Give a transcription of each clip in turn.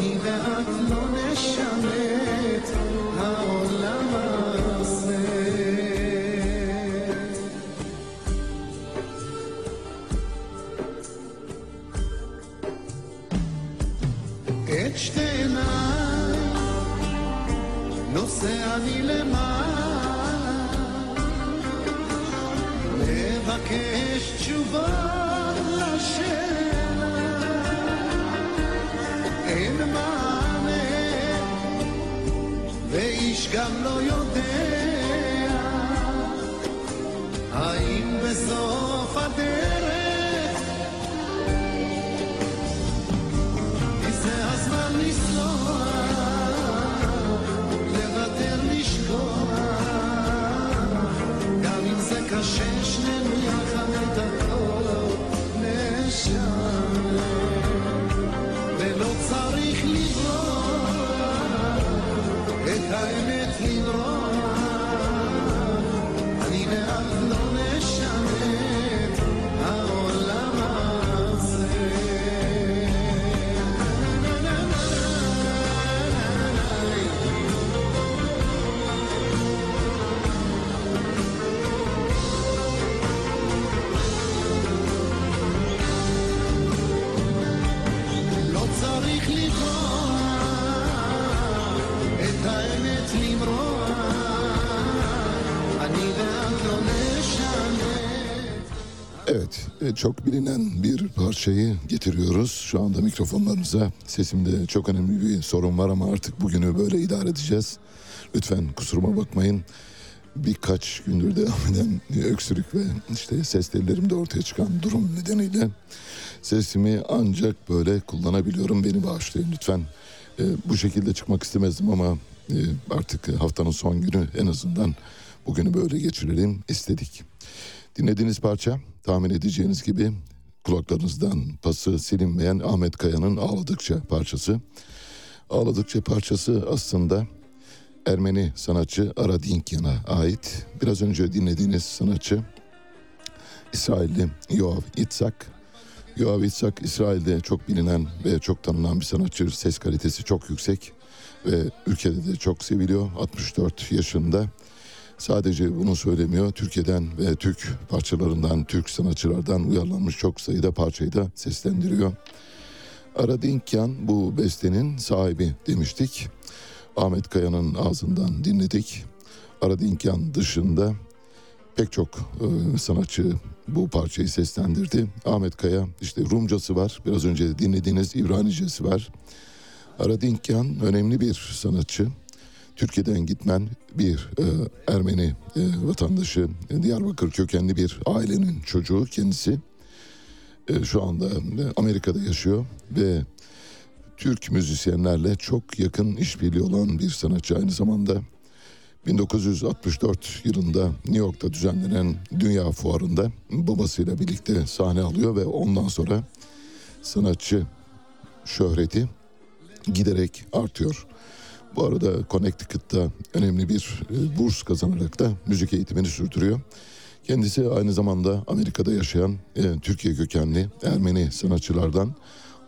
دیده افلان شمه. Çok bilinen bir parçayı getiriyoruz. Şu anda mikrofonlarınıza sesimde çok önemli bir sorun var ama artık bugünü böyle idare edeceğiz. Lütfen kusuruma bakmayın. Birkaç gündür devam eden öksürük ve işte ses tellerimde ortaya çıkan durum nedeniyle sesimi ancak böyle kullanabiliyorum. Beni bağışlayın lütfen. E, bu şekilde çıkmak istemezdim ama e, artık haftanın son günü en azından bugünü böyle geçirelim istedik. Dinlediğiniz parça tahmin edeceğiniz gibi kulaklarınızdan pası silinmeyen Ahmet Kaya'nın Ağladıkça parçası. Ağladıkça parçası aslında Ermeni sanatçı Aradinkyan'a ait. Biraz önce dinlediğiniz sanatçı İsrailli Yoav Itzak. Yoav Itzak İsrail'de çok bilinen ve çok tanınan bir sanatçı. Ses kalitesi çok yüksek ve ülkede de çok seviliyor. 64 yaşında. Sadece bunu söylemiyor. Türkiye'den ve Türk parçalarından, Türk sanatçılardan uyarlanmış çok sayıda parçayı da seslendiriyor. Aradinkyan bu bestenin sahibi demiştik. Ahmet Kaya'nın ağzından dinledik. Aradinkan dışında pek çok e, sanatçı bu parçayı seslendirdi. Ahmet Kaya işte Rumcası var. Biraz önce dinlediğiniz İbranicesi var. Aradinkan önemli bir sanatçı. Türkiye'den gitmen bir e, Ermeni e, vatandaşı, e, Diyarbakır kökenli bir ailenin çocuğu kendisi. E, şu anda e, Amerika'da yaşıyor ve Türk müzisyenlerle çok yakın işbirliği olan bir sanatçı aynı zamanda 1964 yılında New York'ta düzenlenen Dünya Fuarı'nda babasıyla birlikte sahne alıyor ve ondan sonra sanatçı şöhreti giderek artıyor. Bu arada Connecticut'ta önemli bir e, burs kazanarak da müzik eğitimini sürdürüyor. Kendisi aynı zamanda Amerika'da yaşayan e, Türkiye kökenli Ermeni sanatçılardan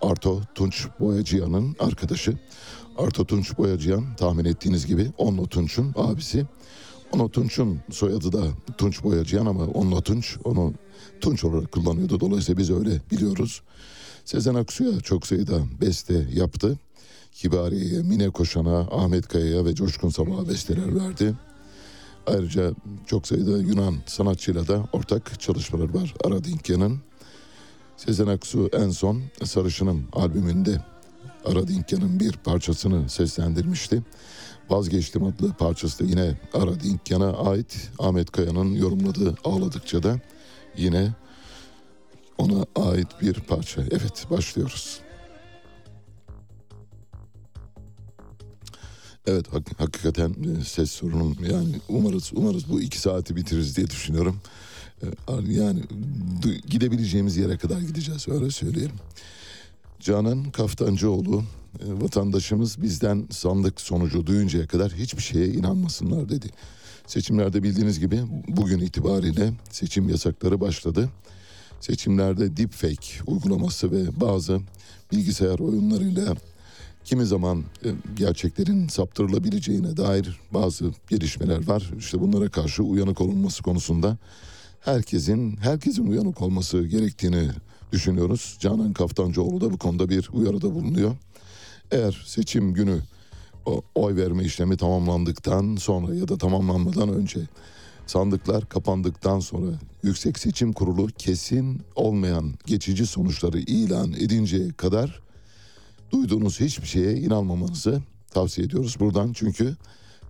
Arto Tunç Boyacıyan'ın arkadaşı. Arto Tunç Boyacıyan tahmin ettiğiniz gibi Onno Tunç'un abisi. Onno Tunç'un soyadı da Tunç Boyacıyan ama Onno Tunç onu Tunç olarak kullanıyordu. Dolayısıyla biz öyle biliyoruz. Sezen Aksu'ya çok sayıda beste yaptı. Kibariye'ye, Mine Koşan'a, Ahmet Kaya'ya ve Coşkun Sabah'a besteler verdi. Ayrıca çok sayıda Yunan sanatçıyla da ortak çalışmalar var. Aradinkyan'ın Sezen Aksu en son Sarışınım albümünde Aradinkyan'ın bir parçasını seslendirmişti. Vazgeçtim adlı parçası da yine Aradinkyan'a ait Ahmet Kaya'nın yorumladığı Ağladıkça da yine ona ait bir parça. Evet başlıyoruz. Evet hak- hakikaten e, ses sorunum yani umarız umarız bu iki saati bitiririz diye düşünüyorum. E, Yani gidebileceğimiz yere kadar gideceğiz öyle söyleyelim. Canan Kaftancıoğlu e, vatandaşımız bizden sandık sonucu duyuncaya kadar hiçbir şeye inanmasınlar dedi. Seçimlerde bildiğiniz gibi bugün itibariyle seçim yasakları başladı. Seçimlerde deepfake uygulaması ve bazı bilgisayar oyunlarıyla kimi zaman e, gerçeklerin saptırılabileceğine dair bazı gelişmeler var. İşte bunlara karşı uyanık olunması konusunda herkesin herkesin uyanık olması gerektiğini düşünüyoruz. Canan Kaftancıoğlu da bu konuda bir uyarıda bulunuyor. Eğer seçim günü oy verme işlemi tamamlandıktan sonra ya da tamamlanmadan önce sandıklar kapandıktan sonra Yüksek Seçim Kurulu kesin olmayan geçici sonuçları ilan edinceye kadar duyduğunuz hiçbir şeye inanmamanızı tavsiye ediyoruz buradan. Çünkü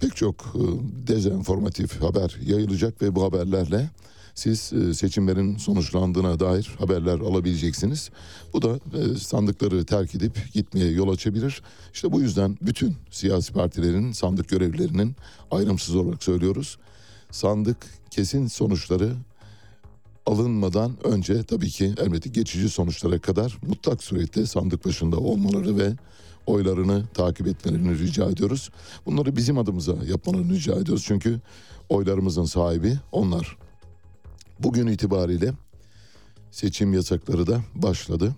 pek çok e, dezenformatif haber yayılacak ve bu haberlerle siz e, seçimlerin sonuçlandığına dair haberler alabileceksiniz. Bu da e, sandıkları terk edip gitmeye yol açabilir. İşte bu yüzden bütün siyasi partilerin sandık görevlilerinin ayrımsız olarak söylüyoruz. Sandık kesin sonuçları alınmadan önce tabii ki elbette geçici sonuçlara kadar mutlak surette sandık başında olmaları ve oylarını takip etmelerini rica ediyoruz. Bunları bizim adımıza yapmalarını rica ediyoruz çünkü oylarımızın sahibi onlar. Bugün itibariyle seçim yasakları da başladı.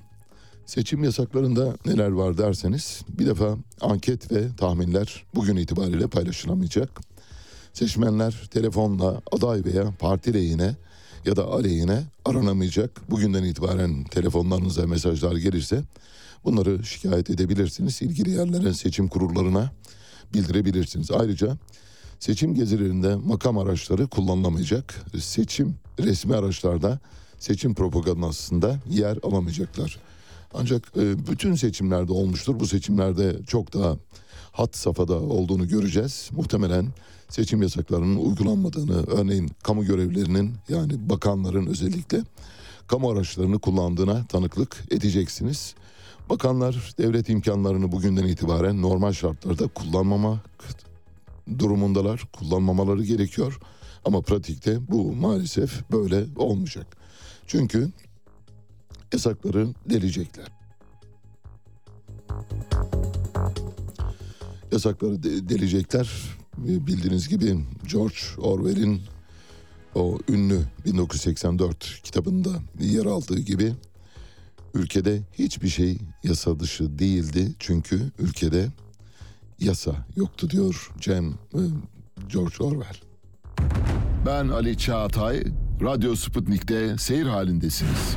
Seçim yasaklarında neler var derseniz bir defa anket ve tahminler bugün itibariyle paylaşılamayacak. Seçmenler telefonla aday veya parti lehine ya da aleyhine aranamayacak. Bugünden itibaren telefonlarınıza mesajlar gelirse bunları şikayet edebilirsiniz. İlgili yerlere seçim kurullarına bildirebilirsiniz. Ayrıca seçim gezilerinde makam araçları kullanılamayacak. Seçim resmi araçlarda seçim propagandasında yer alamayacaklar. Ancak e, bütün seçimlerde olmuştur. Bu seçimlerde çok daha hat safhada olduğunu göreceğiz. Muhtemelen seçim yasaklarının uygulanmadığını, örneğin kamu görevlilerinin yani bakanların özellikle kamu araçlarını kullandığına tanıklık edeceksiniz. Bakanlar devlet imkanlarını bugünden itibaren normal şartlarda kullanmamak durumundalar. Kullanmamaları gerekiyor. Ama pratikte bu maalesef böyle olmayacak. Çünkü yasakları delecekler. Yasakları de- delecekler. Bildiğiniz gibi George Orwell'in o ünlü 1984 kitabında yer aldığı gibi ülkede hiçbir şey yasa dışı değildi. Çünkü ülkede yasa yoktu diyor Cem e, George Orwell. Ben Ali Çağatay, Radyo Sputnik'te seyir halindesiniz.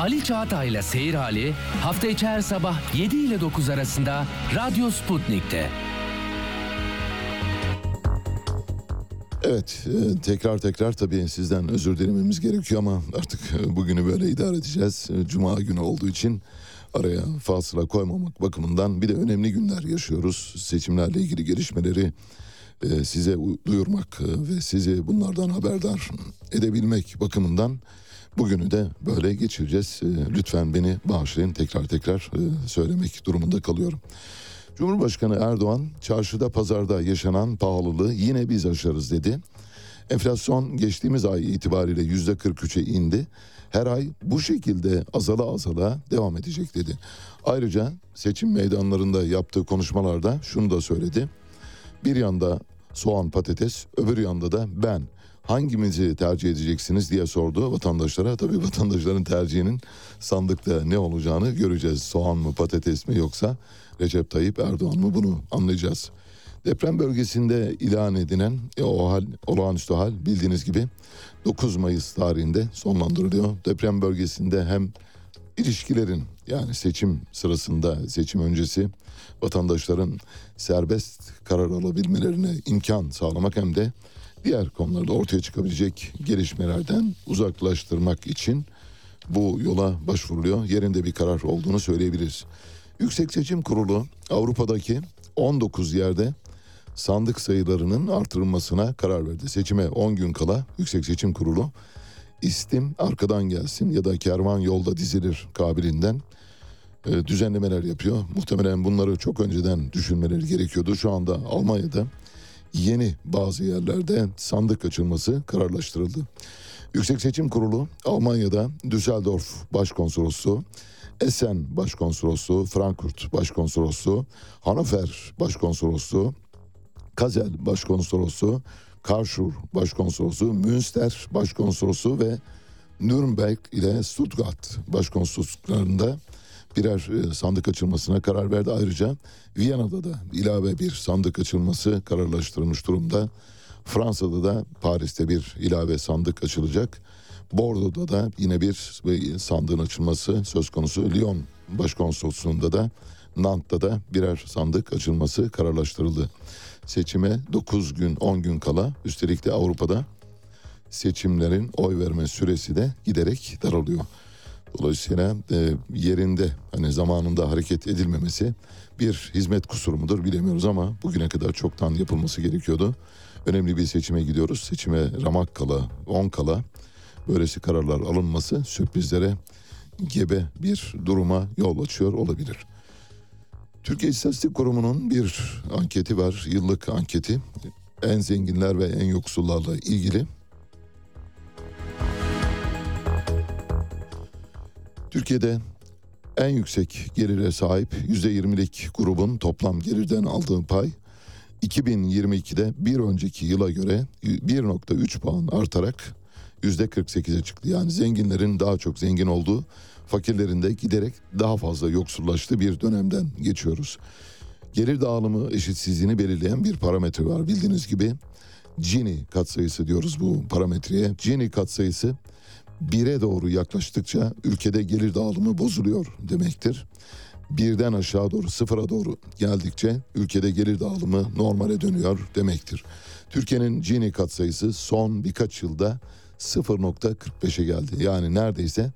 Ali Çağatay'la Seyir Hali hafta içi her sabah 7 ile 9 arasında Radyo Sputnik'te. Evet e, tekrar tekrar tabii sizden özür dilememiz gerekiyor ama artık e, bugünü böyle idare edeceğiz. E, Cuma günü olduğu için araya fasıla koymamak bakımından bir de önemli günler yaşıyoruz. Seçimlerle ilgili gelişmeleri size duyurmak ve sizi bunlardan haberdar edebilmek bakımından bugünü de böyle geçireceğiz. E, Lütfen beni bağışlayın tekrar tekrar e, söylemek durumunda kalıyorum. Cumhurbaşkanı Erdoğan çarşıda pazarda yaşanan pahalılığı yine biz aşarız dedi. Enflasyon geçtiğimiz ay itibariyle yüzde 43'e indi. Her ay bu şekilde azala azala devam edecek dedi. Ayrıca seçim meydanlarında yaptığı konuşmalarda şunu da söyledi. Bir yanda soğan patates öbür yanda da ben hangimizi tercih edeceksiniz diye sordu vatandaşlara. Tabii vatandaşların tercihinin sandıkta ne olacağını göreceğiz. Soğan mı patates mi yoksa Recep Tayyip Erdoğan mı bunu anlayacağız. Deprem bölgesinde ilan edilen e, o hal, olağanüstü hal bildiğiniz gibi 9 Mayıs tarihinde sonlandırılıyor. Deprem bölgesinde hem ilişkilerin yani seçim sırasında seçim öncesi vatandaşların serbest karar alabilmelerine imkan sağlamak hem de diğer konularda ortaya çıkabilecek gelişmelerden uzaklaştırmak için bu yola başvuruluyor. Yerinde bir karar olduğunu söyleyebiliriz. Yüksek Seçim Kurulu Avrupa'daki 19 yerde sandık sayılarının artırılmasına karar verdi. Seçime 10 gün kala Yüksek Seçim Kurulu istim arkadan gelsin ya da kervan yolda dizilir kabilinden e, düzenlemeler yapıyor. Muhtemelen bunları çok önceden düşünmeleri gerekiyordu. Şu anda Almanya'da yeni bazı yerlerde sandık açılması kararlaştırıldı. Yüksek Seçim Kurulu Almanya'da Düsseldorf Başkonsolosluğu, Essen Başkonsolosluğu, Frankfurt Başkonsolosluğu, Hannover Başkonsolosluğu, Kazel Başkonsolosluğu, Karlsruhe Başkonsolosluğu, Münster Başkonsolosluğu ve Nürnberg ile Stuttgart Başkonsolosluklarında birer e, sandık açılmasına karar verdi. Ayrıca Viyana'da da ilave bir sandık açılması kararlaştırılmış durumda. Fransa'da da Paris'te bir ilave sandık açılacak. Bordo'da da yine bir e, sandığın açılması söz konusu. Lyon Başkonsolosluğu'nda da Nant'ta da birer sandık açılması kararlaştırıldı. Seçime 9 gün 10 gün kala üstelik de Avrupa'da seçimlerin oy verme süresi de giderek daralıyor. Dolayısıyla e, yerinde hani zamanında hareket edilmemesi bir hizmet kusuru mudur bilemiyoruz ama bugüne kadar çoktan yapılması gerekiyordu. Önemli bir seçime gidiyoruz. Seçime ramak kala, 10 kala böylesi kararlar alınması sürprizlere gebe bir duruma yol açıyor olabilir. Türkiye İstatistik Kurumu'nun bir anketi var, yıllık anketi. En zenginler ve en yoksullarla ilgili. Türkiye'de en yüksek gelire sahip %20'lik grubun toplam gelirden aldığı pay 2022'de bir önceki yıla göre 1.3 puan artarak %48'e çıktı. Yani zenginlerin daha çok zengin olduğu, fakirlerin de giderek daha fazla yoksullaştığı bir dönemden geçiyoruz. Gelir dağılımı eşitsizliğini belirleyen bir parametre var. Bildiğiniz gibi Gini katsayısı diyoruz bu parametreye. Gini katsayısı bire doğru yaklaştıkça ülkede gelir dağılımı bozuluyor demektir. Birden aşağı doğru sıfıra doğru geldikçe ülkede gelir dağılımı normale dönüyor demektir. Türkiye'nin Gini katsayısı son birkaç yılda 0.45'e geldi. Yani neredeyse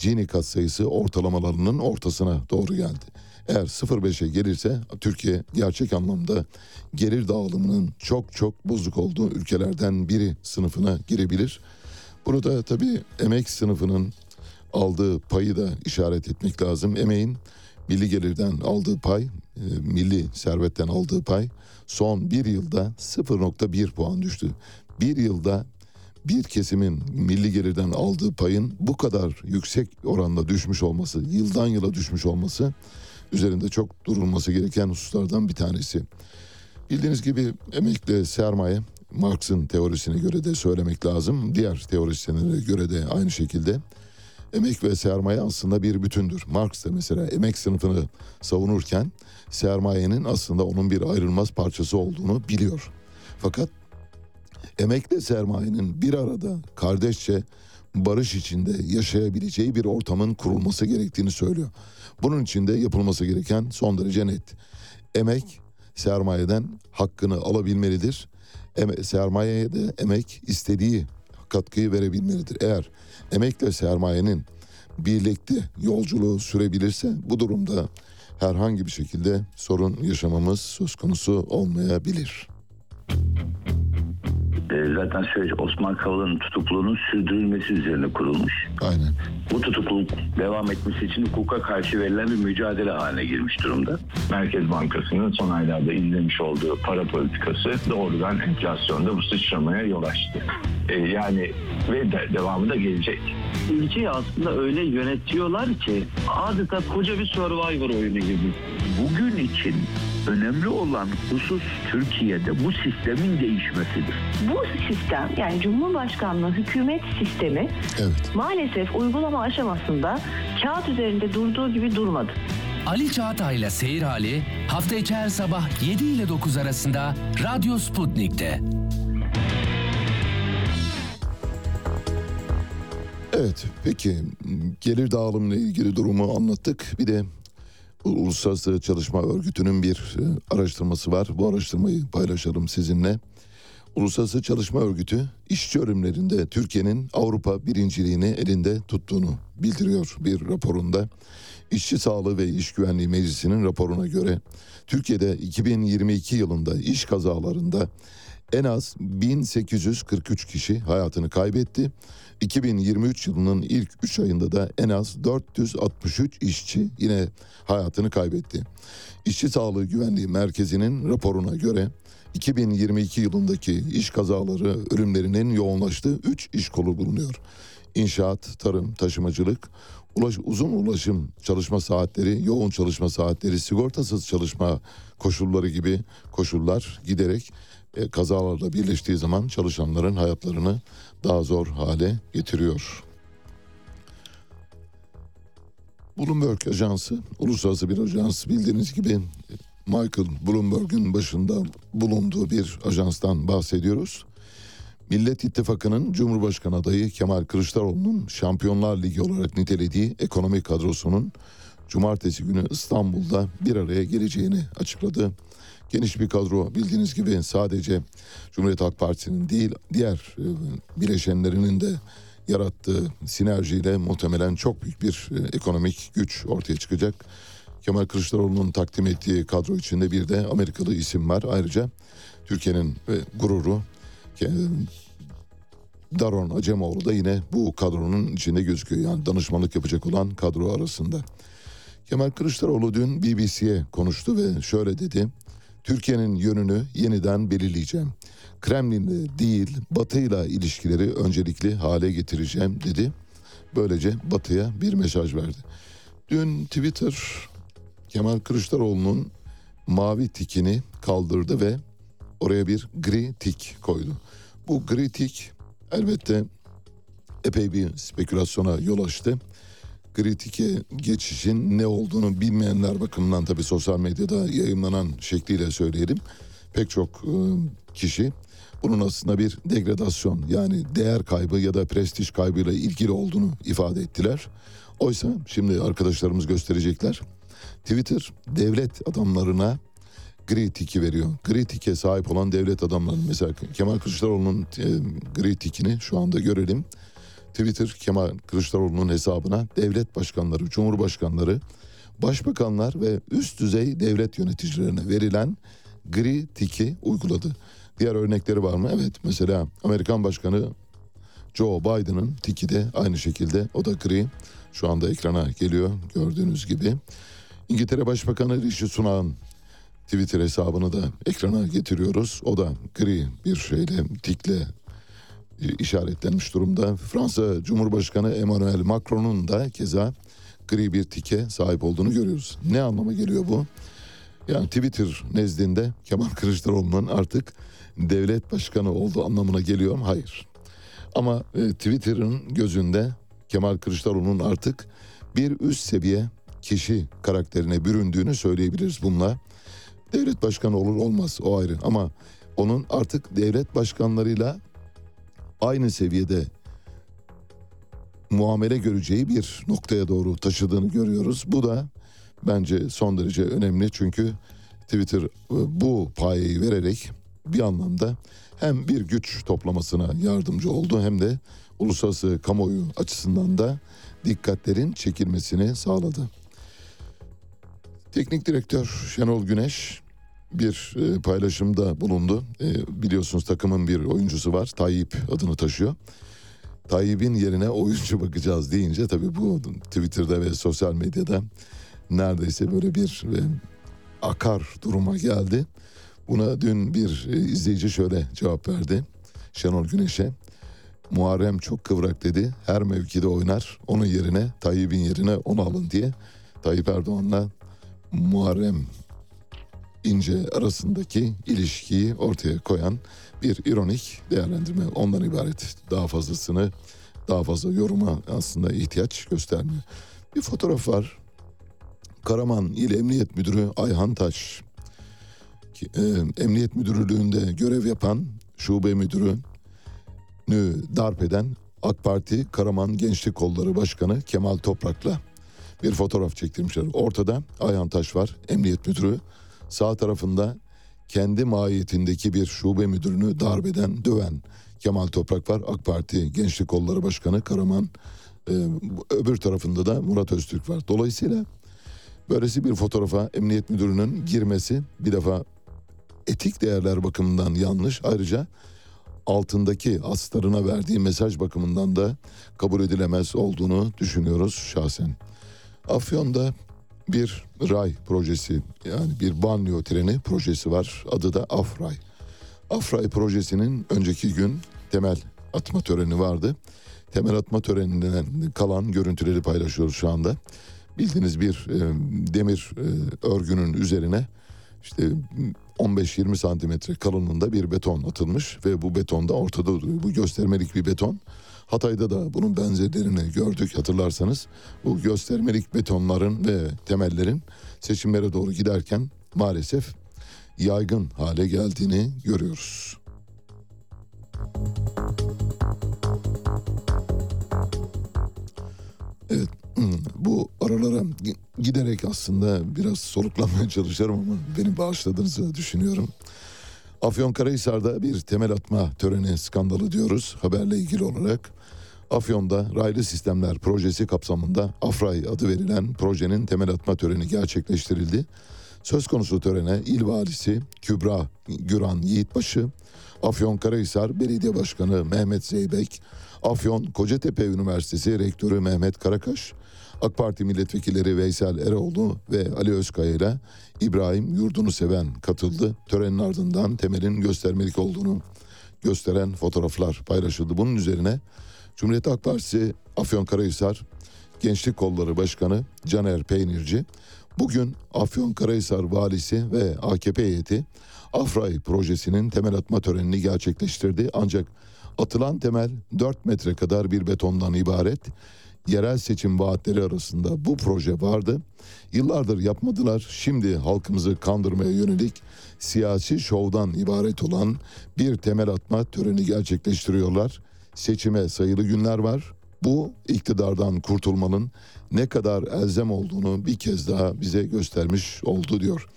Gini katsayısı ortalamalarının ortasına doğru geldi. Eğer 0.5'e gelirse Türkiye gerçek anlamda gelir dağılımının çok çok bozuk olduğu ülkelerden biri sınıfına girebilir. Burada tabii emek sınıfının aldığı payı da işaret etmek lazım. Emeğin milli gelirden aldığı pay, e, milli servetten aldığı pay son bir yılda 0.1 puan düştü. Bir yılda bir kesimin milli gelirden aldığı payın bu kadar yüksek oranda düşmüş olması, yıldan yıla düşmüş olması üzerinde çok durulması gereken hususlardan bir tanesi. Bildiğiniz gibi emekle sermaye Marx'ın teorisine göre de söylemek lazım. Diğer teorisyenlere göre de aynı şekilde emek ve sermaye aslında bir bütündür. Marx da mesela emek sınıfını savunurken sermayenin aslında onun bir ayrılmaz parçası olduğunu biliyor. Fakat emekle sermayenin bir arada kardeşçe barış içinde yaşayabileceği bir ortamın kurulması gerektiğini söylüyor. Bunun için de yapılması gereken son derece net. Emek sermayeden hakkını alabilmelidir. Sermayeye de emek istediği katkıyı verebilmelidir. Eğer emekle sermayenin birlikte yolculuğu sürebilirse bu durumda herhangi bir şekilde sorun yaşamamız söz konusu olmayabilir. E, zaten süreç Osman Kavala'nın tutukluluğunun sürdürülmesi üzerine kurulmuş. Aynen. Bu tutukluluk devam etmesi için hukuka karşı verilen bir mücadele haline girmiş durumda. Merkez Bankası'nın son aylarda izlemiş olduğu para politikası doğrudan enflasyonda bu sıçramaya yol açtı. E, yani ve de, devamı da gelecek. ülkeyi aslında öyle yönetiyorlar ki adeta koca bir survivor oyunu gibi. Bugün için önemli olan husus Türkiye'de bu sistemin değişmesidir. Bu sistem yani Cumhurbaşkanlığı hükümet sistemi Evet. maalesef uygulama aşamasında kağıt üzerinde durduğu gibi durmadı. Ali Çağatay'la Seyir Hali hafta içi her sabah 7 ile 9 arasında Radyo Sputnik'te. Evet peki gelir dağılımıyla ilgili durumu anlattık. Bir de Uluslararası Çalışma Örgütü'nün bir e, araştırması var. Bu araştırmayı paylaşalım sizinle. Uluslararası Çalışma Örgütü işçi ölümlerinde Türkiye'nin Avrupa birinciliğini elinde tuttuğunu bildiriyor bir raporunda. İşçi Sağlığı ve İş Güvenliği Meclisi'nin raporuna göre Türkiye'de 2022 yılında iş kazalarında en az 1843 kişi hayatını kaybetti. 2023 yılının ilk 3 ayında da en az 463 işçi yine hayatını kaybetti. İşçi Sağlığı Güvenliği Merkezi'nin raporuna göre 2022 yılındaki iş kazaları ölümlerinin yoğunlaştığı 3 iş kolu bulunuyor. İnşaat, tarım, taşımacılık, ulaş, uzun ulaşım çalışma saatleri, yoğun çalışma saatleri, sigortasız çalışma koşulları gibi koşullar giderek e, kazalarla birleştiği zaman çalışanların hayatlarını daha zor hale getiriyor. Bloomberg Ajansı, uluslararası bir ajans bildiğiniz gibi Michael Bloomberg'un başında bulunduğu bir ajanstan bahsediyoruz. Millet İttifakı'nın Cumhurbaşkanı adayı Kemal Kılıçdaroğlu'nun Şampiyonlar Ligi olarak nitelediği ekonomi kadrosunun cumartesi günü İstanbul'da bir araya geleceğini açıkladı. Geniş bir kadro bildiğiniz gibi sadece Cumhuriyet Halk Partisi'nin değil diğer e, bileşenlerinin de yarattığı sinerjiyle muhtemelen çok büyük bir e, ekonomik güç ortaya çıkacak. Kemal Kılıçdaroğlu'nun takdim ettiği kadro içinde bir de Amerikalı isim var. Ayrıca Türkiye'nin e, gururu ke- Daron Acemoğlu da yine bu kadronun içinde gözüküyor. Yani danışmanlık yapacak olan kadro arasında. Kemal Kılıçdaroğlu dün BBC'ye konuştu ve şöyle dedi. Türkiye'nin yönünü yeniden belirleyeceğim. Kremlin'le değil Batı'yla ilişkileri öncelikli hale getireceğim dedi. Böylece Batı'ya bir mesaj verdi. Dün Twitter Kemal Kılıçdaroğlu'nun mavi tikini kaldırdı ve oraya bir gri tik koydu. Bu gri tik elbette epey bir spekülasyona yol açtı. Gri tike geçişin ne olduğunu bilmeyenler bakımından tabii sosyal medyada yayınlanan şekliyle söyleyelim. Pek çok e, kişi bunun aslında bir degradasyon yani değer kaybı ya da prestij kaybıyla ilgili olduğunu ifade ettiler. Oysa şimdi arkadaşlarımız gösterecekler. Twitter devlet adamlarına gri tiki veriyor. Gri tike sahip olan devlet adamlarının mesela Kemal Kılıçdaroğlu'nun e, gri tikini şu anda görelim. Twitter Kemal Kılıçdaroğlu'nun hesabına devlet başkanları, cumhurbaşkanları, başbakanlar ve üst düzey devlet yöneticilerine verilen gri tiki uyguladı. Diğer örnekleri var mı? Evet mesela Amerikan Başkanı Joe Biden'ın tiki de aynı şekilde o da gri. Şu anda ekrana geliyor gördüğünüz gibi. İngiltere Başbakanı Rishi Sunak'ın Twitter hesabını da ekrana getiriyoruz. O da gri bir şeyle tikle e, işaretlenmiş durumda. Fransa Cumhurbaşkanı Emmanuel Macron'un da keza gri bir tike sahip olduğunu görüyoruz. Ne anlama geliyor bu? Yani Twitter nezdinde Kemal Kılıçdaroğlu'nun artık devlet başkanı olduğu anlamına geliyor mu? Hayır. Ama e, Twitter'ın gözünde Kemal Kılıçdaroğlu'nun artık bir üst seviye kişi karakterine büründüğünü söyleyebiliriz bununla. Devlet başkanı olur olmaz o ayrı ama onun artık devlet başkanlarıyla aynı seviyede muamele göreceği bir noktaya doğru taşıdığını görüyoruz. Bu da bence son derece önemli çünkü Twitter e, bu payeyi vererek bir anlamda hem bir güç toplamasına yardımcı oldu hem de uluslararası kamuoyu açısından da dikkatlerin çekilmesini sağladı. Teknik direktör Şenol Güneş bir e, paylaşımda bulundu. E, biliyorsunuz takımın bir oyuncusu var. Tayyip adını taşıyor. Tayyip'in yerine oyuncu bakacağız deyince tabii bu Twitter'da ve sosyal medyada neredeyse böyle bir e, akar duruma geldi. Buna dün bir izleyici şöyle cevap verdi. Şenol Güneş'e. Muharrem çok kıvrak dedi. Her mevkide oynar. Onun yerine Tayyip'in yerine onu alın diye. Tayyip Erdoğan'la Muharrem İnce arasındaki ilişkiyi ortaya koyan bir ironik değerlendirme ondan ibaret. Daha fazlasını daha fazla yoruma aslında ihtiyaç göstermiyor. Bir fotoğraf var. Karaman İl Emniyet Müdürü Ayhan Taş. E, Emniyet Müdürlüğü'nde görev yapan şube müdürü darp eden AK Parti Karaman Gençlik Kolları Başkanı Kemal Toprak'la bir fotoğraf çektirmişler. Ortada Ayhan Taş var, emniyet müdürü. Sağ tarafında kendi mahiyetindeki bir şube müdürünü darbeden, döven Kemal Toprak var. AK Parti Gençlik Kolları Başkanı Karaman. Ee, öbür tarafında da Murat Öztürk var. Dolayısıyla böylesi bir fotoğrafa emniyet müdürünün girmesi bir defa etik değerler bakımından yanlış. Ayrıca altındaki astarına verdiği mesaj bakımından da kabul edilemez olduğunu düşünüyoruz şahsen. Afyon'da bir ray projesi yani bir banyo treni projesi var. Adı da Afray. Afray projesinin önceki gün temel atma töreni vardı. Temel atma töreninden kalan görüntüleri paylaşıyoruz şu anda. Bildiğiniz bir e, demir e, örgünün üzerine işte 15-20 santimetre kalınlığında bir beton atılmış ve bu beton da ortada. Bu göstermelik bir beton. Hatay'da da bunun benzerlerini gördük hatırlarsanız. Bu göstermelik betonların ve temellerin seçimlere doğru giderken maalesef yaygın hale geldiğini görüyoruz. Evet bu aralara giderek aslında biraz soluklanmaya çalışıyorum ama beni bağışladığınızı düşünüyorum. Afyonkarahisar'da bir temel atma töreni skandalı diyoruz haberle ilgili olarak. Afyon'da raylı sistemler projesi kapsamında Afray adı verilen projenin temel atma töreni gerçekleştirildi. Söz konusu törene il valisi Kübra Güran Yiğitbaşı, Afyonkarahisar Belediye Başkanı Mehmet Zeybek, Afyon Kocatepe Üniversitesi Rektörü Mehmet Karakaş, AK Parti milletvekilleri Veysel Eroğlu ve Ali Özkaya ile İbrahim Yurdunu Seven katıldı. Törenin ardından temelin göstermelik olduğunu gösteren fotoğraflar paylaşıldı. Bunun üzerine Cumhuriyet Halk Partisi Afyonkarahisar Gençlik Kolları Başkanı Caner Peynirci bugün Afyonkarahisar valisi ve AKP heyeti Afray projesinin temel atma törenini gerçekleştirdi. Ancak atılan temel 4 metre kadar bir betondan ibaret. Yerel seçim vaatleri arasında bu proje vardı. Yıllardır yapmadılar. Şimdi halkımızı kandırmaya yönelik siyasi şovdan ibaret olan bir temel atma töreni gerçekleştiriyorlar. Seçime sayılı günler var. Bu iktidardan kurtulmanın ne kadar elzem olduğunu bir kez daha bize göstermiş oldu diyor.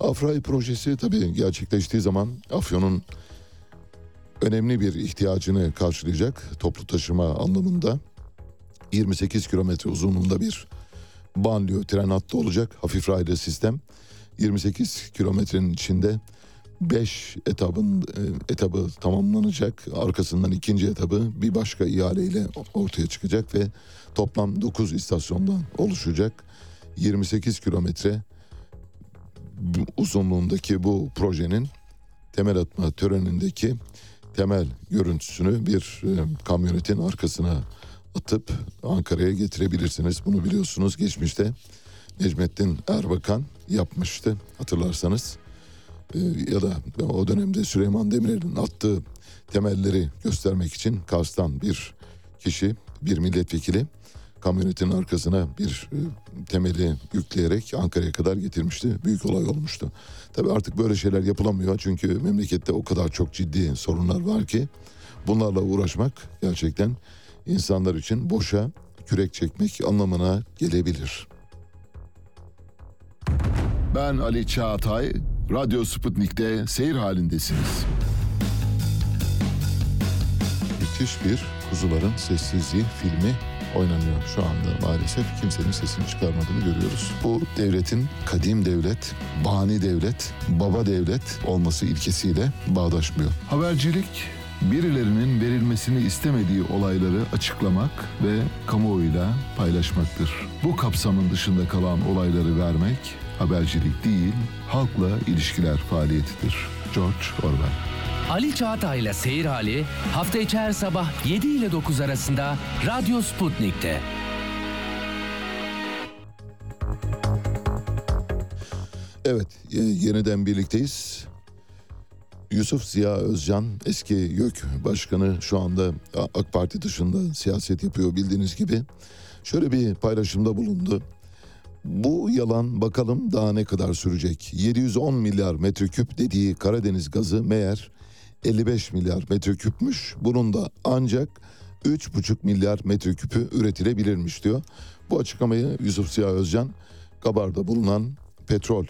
Afray projesi tabii gerçekleştiği zaman Afyon'un önemli bir ihtiyacını karşılayacak toplu taşıma anlamında 28 kilometre uzunluğunda bir banliyö tren hattı olacak hafif raylı sistem 28 kilometrenin içinde 5 etabın e, etabı tamamlanacak. Arkasından ikinci etabı bir başka ihaleyle ortaya çıkacak ve toplam 9 istasyondan oluşacak. 28 kilometre uzunluğundaki bu projenin temel atma törenindeki temel görüntüsünü bir e, kamyonetin arkasına atıp Ankara'ya getirebilirsiniz. Bunu biliyorsunuz geçmişte Necmettin Erbakan yapmıştı hatırlarsanız. Ee, ya da o dönemde Süleyman Demirel'in attığı temelleri göstermek için Kars'tan bir kişi, bir milletvekili kamyonetin arkasına bir e, temeli yükleyerek Ankara'ya kadar getirmişti. Büyük olay olmuştu. Tabii artık böyle şeyler yapılamıyor çünkü memlekette o kadar çok ciddi sorunlar var ki bunlarla uğraşmak gerçekten insanlar için boşa kürek çekmek anlamına gelebilir. Ben Ali Çağatay, Radyo Sputnik'te seyir halindesiniz. Müthiş bir Kuzuların Sessizliği filmi oynanıyor şu anda maalesef kimsenin sesini çıkarmadığını görüyoruz. Bu devletin kadim devlet, bani devlet, baba devlet olması ilkesiyle bağdaşmıyor. Habercilik, birilerinin verilmesini istemediği olayları açıklamak ve kamuoyuyla paylaşmaktır. Bu kapsamın dışında kalan olayları vermek habercilik değil, halkla ilişkiler faaliyetidir. George Orwell Ali Çağatay'la Seyir Hali hafta içi her sabah 7 ile 9 arasında Radyo Sputnik'te. Evet, yeniden birlikteyiz. Yusuf Ziya Özcan eski YÖK Başkanı şu anda AK Parti dışında siyaset yapıyor bildiğiniz gibi. Şöyle bir paylaşımda bulundu. Bu yalan bakalım daha ne kadar sürecek? 710 milyar metreküp dediği Karadeniz gazı meğer 55 milyar metreküpmüş. Bunun da ancak 3,5 milyar metreküpü üretilebilirmiş diyor. Bu açıklamayı Yusuf Ziya Özcan Kabar'da bulunan petrol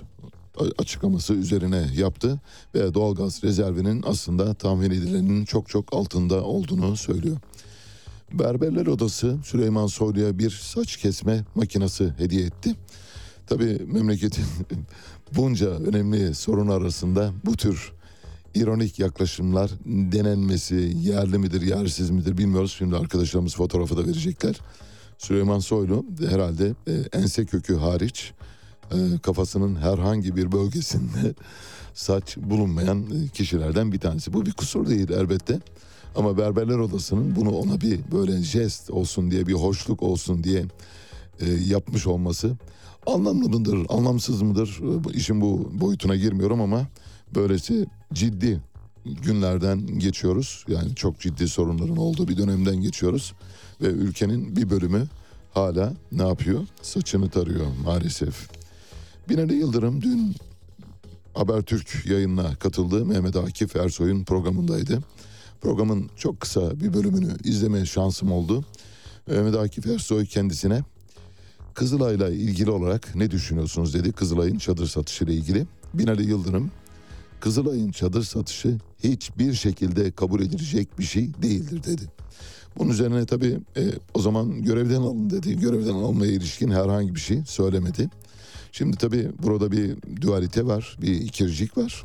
açıklaması üzerine yaptı ve doğalgaz rezervinin aslında tahmin edilenin çok çok altında olduğunu söylüyor. Berberler Odası Süleyman Soylu'ya bir saç kesme makinesi hediye etti. Tabii memleketin bunca önemli sorun arasında bu tür ironik yaklaşımlar denenmesi yerli midir yersiz midir bilmiyoruz. Şimdi arkadaşlarımız fotoğrafı da verecekler. Süleyman Soylu herhalde e, ense kökü hariç e, kafasının herhangi bir bölgesinde saç bulunmayan e, kişilerden bir tanesi. Bu bir kusur değil elbette. Ama berberler odasının bunu ona bir böyle jest olsun diye bir hoşluk olsun diye e, yapmış olması anlamlı mıdır, anlamsız mıdır? İşin bu boyutuna girmiyorum ama böylesi ciddi günlerden geçiyoruz. Yani çok ciddi sorunların olduğu bir dönemden geçiyoruz. Ve ülkenin bir bölümü hala ne yapıyor? Saçını tarıyor maalesef. Binali Yıldırım dün Habertürk yayınına katıldığı Mehmet Akif Ersoy'un programındaydı. Programın çok kısa bir bölümünü izleme şansım oldu. Mehmet Akif Ersoy kendisine Kızılay'la ilgili olarak ne düşünüyorsunuz dedi. Kızılay'ın çadır satışı ile ilgili. Binali Yıldırım Kızılay'ın çadır satışı hiçbir şekilde kabul edilecek bir şey değildir dedi. Bunun üzerine tabii e, o zaman görevden alın dedi. Görevden almaya ilişkin herhangi bir şey söylemedi. Şimdi tabii burada bir dualite var, bir ikircik var.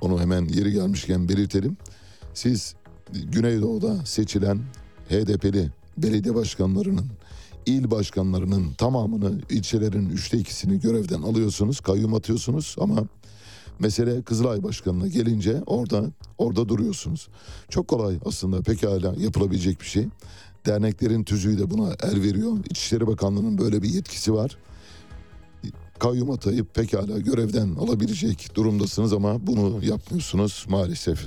Onu hemen yeri gelmişken belirtelim. Siz Güneydoğu'da seçilen HDP'li belediye başkanlarının, il başkanlarının tamamını, ilçelerin üçte ikisini görevden alıyorsunuz, kayyum atıyorsunuz ama mesele Kızılay Başkanı'na gelince orada orada duruyorsunuz. Çok kolay aslında pekala yapılabilecek bir şey. Derneklerin tüzüğü de buna el veriyor. İçişleri Bakanlığı'nın böyle bir yetkisi var. Kayyum atayıp pekala görevden alabilecek durumdasınız ama bunu yapmıyorsunuz maalesef.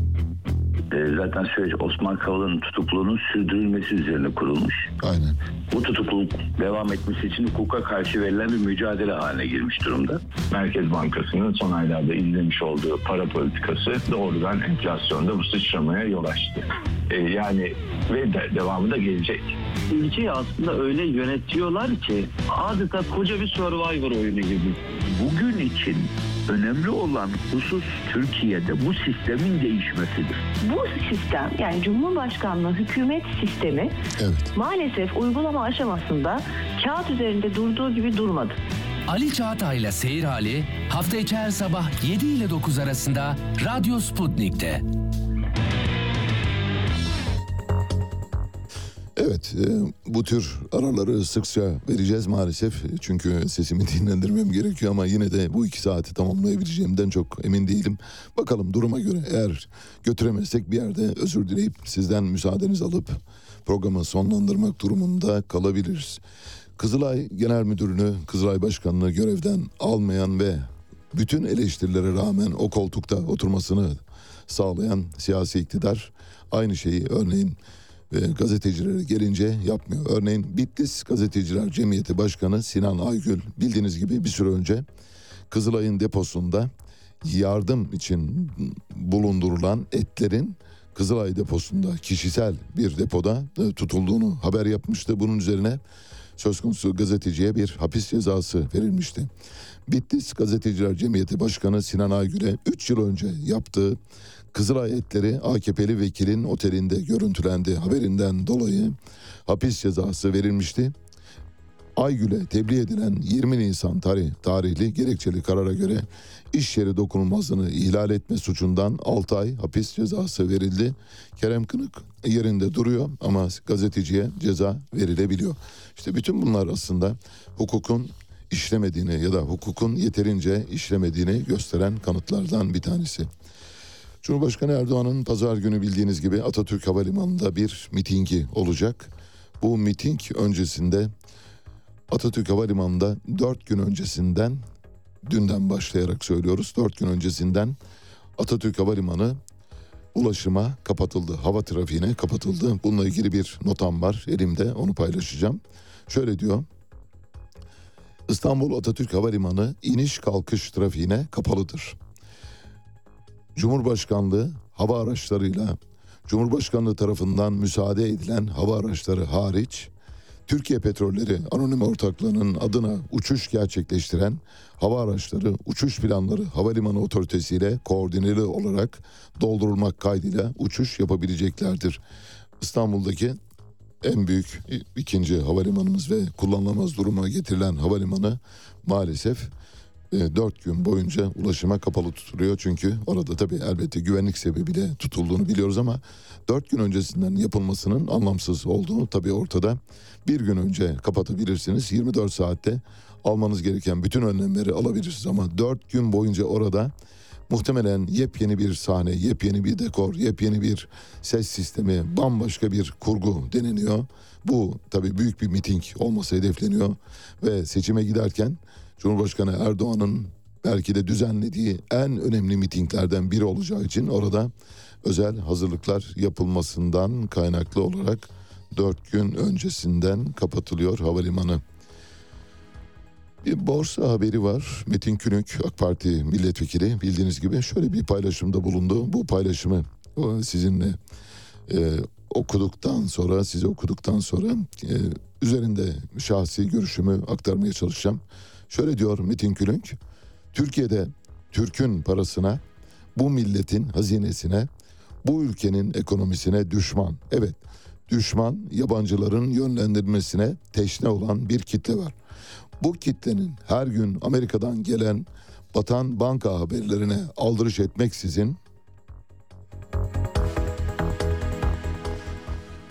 zaten süreç Osman Kavala'nın tutukluluğunun sürdürülmesi üzerine kurulmuş. Aynen. Bu tutukluluk devam etmesi için hukuka karşı verilen bir mücadele haline girmiş durumda. Merkez Bankası'nın son aylarda izlemiş olduğu para politikası doğrudan enflasyonda bu sıçramaya yol açtı. E, yani ve de, devamı da gelecek. Ülkeyi aslında öyle yönetiyorlar ki adeta koca bir survivor oyunu gibi. Bugün için önemli olan husus Türkiye'de bu sistemin değişmesidir. Bu sistem yani Cumhurbaşkanlığı hükümet sistemi Evet. maalesef uygulama aşamasında kağıt üzerinde durduğu gibi durmadı. Ali Çağatay'la Seyir Hali hafta içi her sabah 7 ile 9 arasında Radyo Sputnik'te. Evet e, bu tür araları sıkça vereceğiz maalesef. Çünkü sesimi dinlendirmem gerekiyor ama yine de bu iki saati tamamlayabileceğimden çok emin değilim. Bakalım duruma göre eğer götüremezsek bir yerde özür dileyip sizden müsaadenizi alıp programı sonlandırmak durumunda kalabiliriz. Kızılay Genel Müdürünü, Kızılay Başkanı'nı görevden almayan ve bütün eleştirilere rağmen o koltukta oturmasını sağlayan siyasi iktidar aynı şeyi örneğin ve gazetecilere gelince yapmıyor. Örneğin Bitlis Gazeteciler Cemiyeti Başkanı Sinan Aygül bildiğiniz gibi bir süre önce Kızılay'ın deposunda yardım için bulundurulan etlerin Kızılay deposunda kişisel bir depoda e, tutulduğunu haber yapmıştı. Bunun üzerine söz konusu gazeteciye bir hapis cezası verilmişti. Bitlis Gazeteciler Cemiyeti Başkanı Sinan Aygül'e 3 yıl önce yaptığı Kızılay etleri AKP'li vekilin otelinde görüntülendi haberinden dolayı hapis cezası verilmişti. Aygül'e tebliğ edilen 20 Nisan tarih, tarihli gerekçeli karara göre iş yeri dokunulmazlığını ihlal etme suçundan 6 ay hapis cezası verildi. Kerem Kınık yerinde duruyor ama gazeteciye ceza verilebiliyor. İşte bütün bunlar aslında hukukun işlemediğini ya da hukukun yeterince işlemediğini gösteren kanıtlardan bir tanesi. Cumhurbaşkanı Erdoğan'ın pazar günü bildiğiniz gibi Atatürk Havalimanı'nda bir mitingi olacak. Bu miting öncesinde Atatürk Havalimanı'nda dört gün öncesinden dünden başlayarak söylüyoruz. Dört gün öncesinden Atatürk Havalimanı ulaşıma kapatıldı. Hava trafiğine kapatıldı. Bununla ilgili bir notam var elimde onu paylaşacağım. Şöyle diyor. İstanbul Atatürk Havalimanı iniş kalkış trafiğine kapalıdır. Cumhurbaşkanlığı hava araçlarıyla Cumhurbaşkanlığı tarafından müsaade edilen hava araçları hariç Türkiye Petrolleri Anonim Ortaklığı'nın adına uçuş gerçekleştiren hava araçları uçuş planları havalimanı otoritesiyle koordineli olarak doldurulmak kaydıyla uçuş yapabileceklerdir. İstanbul'daki en büyük ikinci havalimanımız ve kullanılamaz duruma getirilen havalimanı maalesef 4 gün boyunca ulaşıma kapalı tutuluyor. Çünkü orada tabii elbette güvenlik sebebiyle tutulduğunu biliyoruz ama 4 gün öncesinden yapılmasının anlamsız olduğunu tabii ortada. Bir gün önce kapatabilirsiniz 24 saatte almanız gereken bütün önlemleri alabilirsiniz ama 4 gün boyunca orada muhtemelen yepyeni bir sahne, yepyeni bir dekor, yepyeni bir ses sistemi, bambaşka bir kurgu deneniyor. Bu tabii büyük bir miting olması hedefleniyor ve seçime giderken Cumhurbaşkanı Erdoğan'ın belki de düzenlediği en önemli mitinglerden biri olacağı için orada özel hazırlıklar yapılmasından kaynaklı olarak dört gün öncesinden kapatılıyor havalimanı. Bir borsa haberi var. Metin Külünk AK Parti milletvekili bildiğiniz gibi şöyle bir paylaşımda bulundu. Bu paylaşımı sizinle e, okuduktan sonra size okuduktan sonra e, üzerinde şahsi görüşümü aktarmaya çalışacağım. Şöyle diyor Metin Külünk. Türkiye'de Türk'ün parasına, bu milletin hazinesine, bu ülkenin ekonomisine düşman. Evet, düşman yabancıların yönlendirmesine teşne olan bir kitle var. Bu kitlenin her gün Amerika'dan gelen batan banka haberlerine aldırış etmeksizin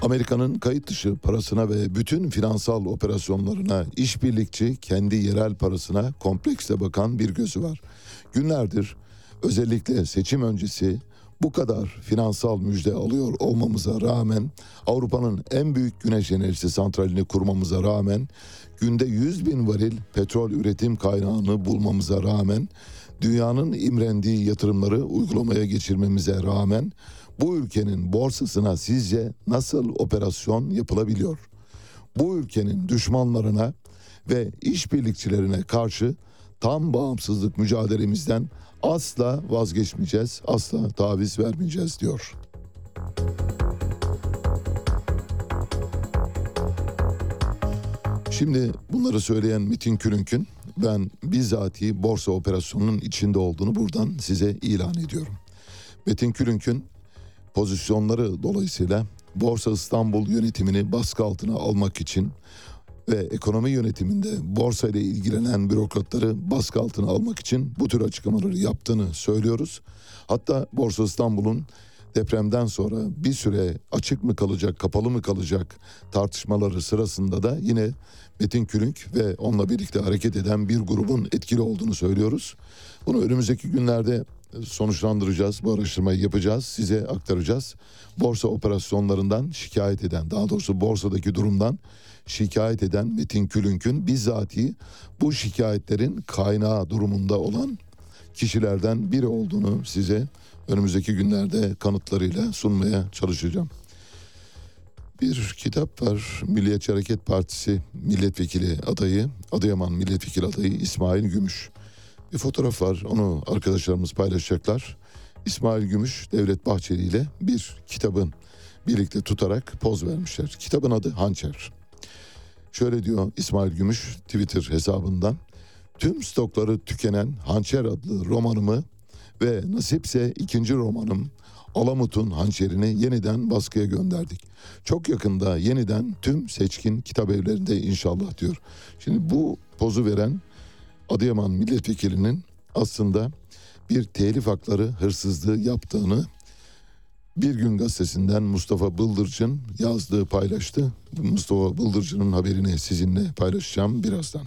Amerika'nın kayıt dışı parasına ve bütün finansal operasyonlarına işbirlikçi kendi yerel parasına kompleksle bakan bir gözü var. Günlerdir özellikle seçim öncesi bu kadar finansal müjde alıyor olmamıza rağmen Avrupa'nın en büyük güneş enerjisi santralini kurmamıza rağmen günde 100 bin varil petrol üretim kaynağını bulmamıza rağmen dünyanın imrendiği yatırımları uygulamaya geçirmemize rağmen bu ülkenin borsasına sizce nasıl operasyon yapılabiliyor? Bu ülkenin düşmanlarına ve işbirlikçilerine karşı tam bağımsızlık mücadelemizden asla vazgeçmeyeceğiz, asla taviz vermeyeceğiz diyor. Şimdi bunları söyleyen Metin Külünk'ün ben bizatihi borsa operasyonunun içinde olduğunu buradan size ilan ediyorum. Metin Külünk'ün pozisyonları dolayısıyla Borsa İstanbul yönetimini baskı altına almak için ve ekonomi yönetiminde borsa ile ilgilenen bürokratları baskı altına almak için bu tür açıklamaları yaptığını söylüyoruz. Hatta Borsa İstanbul'un depremden sonra bir süre açık mı kalacak, kapalı mı kalacak tartışmaları sırasında da yine Metin Külünk ve onunla birlikte hareket eden bir grubun etkili olduğunu söylüyoruz. Bunu önümüzdeki günlerde sonuçlandıracağız. Bu araştırmayı yapacağız. Size aktaracağız. Borsa operasyonlarından şikayet eden, daha doğrusu borsadaki durumdan şikayet eden Metin Külünk'ün bizzati bu şikayetlerin kaynağı durumunda olan kişilerden biri olduğunu size önümüzdeki günlerde kanıtlarıyla sunmaya çalışacağım. Bir kitap var. Milliyetçi Hareket Partisi milletvekili adayı, Adıyaman milletvekili adayı İsmail Gümüş. Bir fotoğraf var. Onu arkadaşlarımız paylaşacaklar. İsmail Gümüş Devlet Bahçeli ile bir kitabın birlikte tutarak poz vermişler. Kitabın adı Hançer. Şöyle diyor İsmail Gümüş Twitter hesabından. Tüm stokları tükenen Hançer adlı romanımı ve nasipse ikinci romanım Alamut'un hançerini yeniden baskıya gönderdik. Çok yakında yeniden tüm seçkin kitap evlerinde inşallah diyor. Şimdi bu pozu veren Adıyaman milletvekilinin aslında bir telif hakları hırsızlığı yaptığını bir gün gazetesinden Mustafa Bıldırcın yazdığı paylaştı. Mustafa Bıldırcın'ın haberini sizinle paylaşacağım birazdan.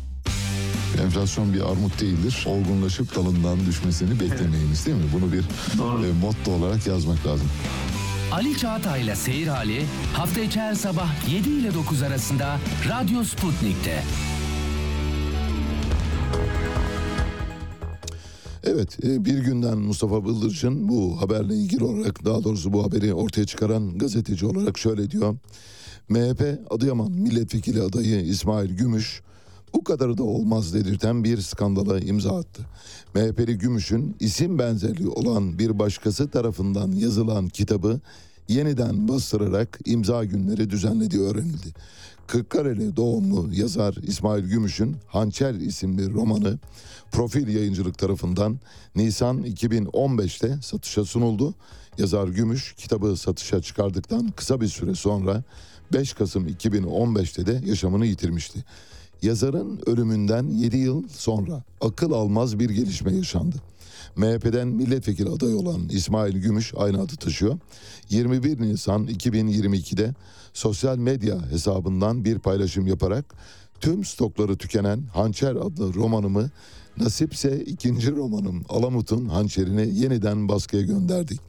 Enflasyon bir armut değildir. Olgunlaşıp dalından düşmesini beklemeyiniz değil mi? Bunu bir e, motto olarak yazmak lazım. Ali Çağatay'la Seyir Hali hafta içi her sabah 7 ile 9 arasında Radyo Sputnik'te. Evet e, bir günden Mustafa Bıldırcın bu haberle ilgili olarak daha doğrusu bu haberi ortaya çıkaran gazeteci olarak şöyle diyor. MHP Adıyaman milletvekili adayı İsmail Gümüş bu kadarı da olmaz dedirten bir skandala imza attı. MHP'li Gümüş'ün isim benzerliği olan bir başkası tarafından yazılan kitabı yeniden bastırarak imza günleri düzenlediği öğrenildi. Kırklareli doğumlu yazar İsmail Gümüş'ün Hançer isimli romanı Profil Yayıncılık tarafından Nisan 2015'te satışa sunuldu. Yazar Gümüş kitabı satışa çıkardıktan kısa bir süre sonra 5 Kasım 2015'te de yaşamını yitirmişti. Yazarın ölümünden 7 yıl sonra akıl almaz bir gelişme yaşandı. MHP'den milletvekili adayı olan İsmail Gümüş aynı adı taşıyor. 21 Nisan 2022'de sosyal medya hesabından bir paylaşım yaparak tüm stokları tükenen Hançer adlı romanımı nasipse ikinci romanım Alamut'un hançerini yeniden baskıya gönderdik.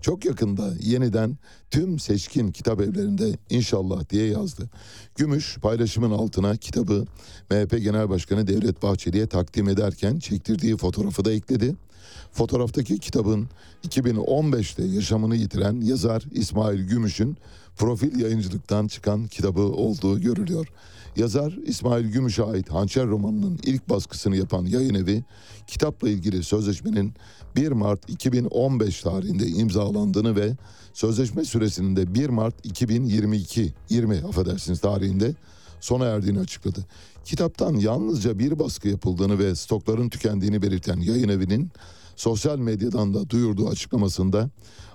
Çok yakında yeniden tüm seçkin kitap evlerinde inşallah diye yazdı. Gümüş paylaşımın altına kitabı MHP Genel Başkanı Devlet Bahçeli'ye takdim ederken çektirdiği fotoğrafı da ekledi. Fotoğraftaki kitabın 2015'te yaşamını yitiren yazar İsmail Gümüş'ün profil yayıncılıktan çıkan kitabı olduğu görülüyor. Yazar İsmail Gümüş'e ait Hançer romanının ilk baskısını yapan yayın evi kitapla ilgili sözleşmenin 1 Mart 2015 tarihinde imzalandığını ve sözleşme süresinin de 1 Mart 2022 20 affedersiniz tarihinde sona erdiğini açıkladı. Kitaptan yalnızca bir baskı yapıldığını ve stokların tükendiğini belirten yayın evinin sosyal medyadan da duyurduğu açıklamasında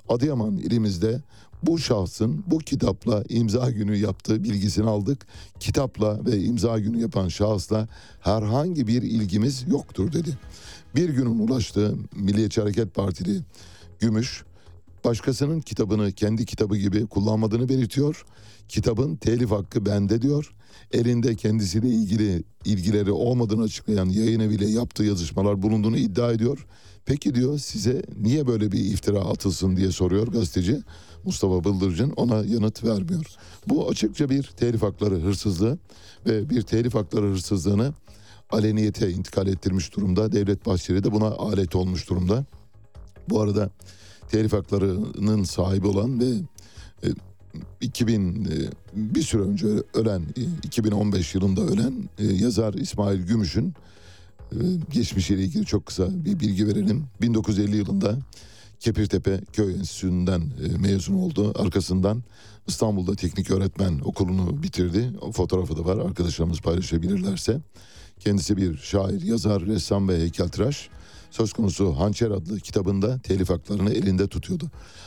Adıyaman ilimizde bu şahsın bu kitapla imza günü yaptığı bilgisini aldık. Kitapla ve imza günü yapan şahısla herhangi bir ilgimiz yoktur dedi. Bir günün ulaştığı Milliyetçi Hareket Partili Gümüş başkasının kitabını kendi kitabı gibi kullanmadığını belirtiyor. Kitabın telif hakkı bende diyor. Elinde kendisiyle ilgili ilgileri olmadığını açıklayan yayın eviyle yaptığı yazışmalar bulunduğunu iddia ediyor. Peki diyor size niye böyle bir iftira atılsın diye soruyor gazeteci. Mustafa Bıldırcın ona yanıt vermiyor. Bu açıkça bir telif hakları hırsızlığı ve bir telif hakları hırsızlığını aleniyete intikal ettirmiş durumda. Devlet Bahçeli de buna alet olmuş durumda. Bu arada telif haklarının sahibi olan ve 2000 e, bir süre önce ölen 2015 yılında ölen e, yazar İsmail Gümüş'ün e, geçmişiyle ilgili çok kısa bir bilgi verelim. 1950 yılında Kepirtepe Köy Enstitüsü'nden e, mezun oldu. Arkasından İstanbul'da teknik öğretmen okulunu bitirdi. O fotoğrafı da var arkadaşlarımız paylaşabilirlerse. Kendisi bir şair, yazar, ressam ve heykeltıraş. Söz konusu Hançer adlı kitabında telif haklarını elinde tutuyordu.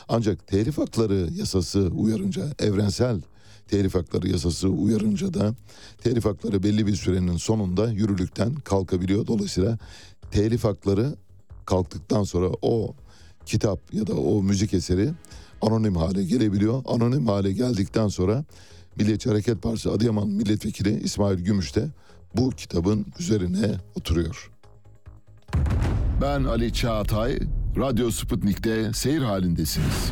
Ancak telif hakları yasası uyarınca evrensel telif hakları yasası uyarınca da telif hakları belli bir sürenin sonunda yürürlükten kalkabiliyor. Dolayısıyla telif hakları kalktıktan sonra o kitap ya da o müzik eseri anonim hale gelebiliyor. Anonim hale geldikten sonra Milliyetçi Hareket Partisi Adıyaman Milletvekili İsmail Gümüş de bu kitabın üzerine oturuyor. Ben Ali Çağatay, Radyo Sputnik'te seyir halindesiniz.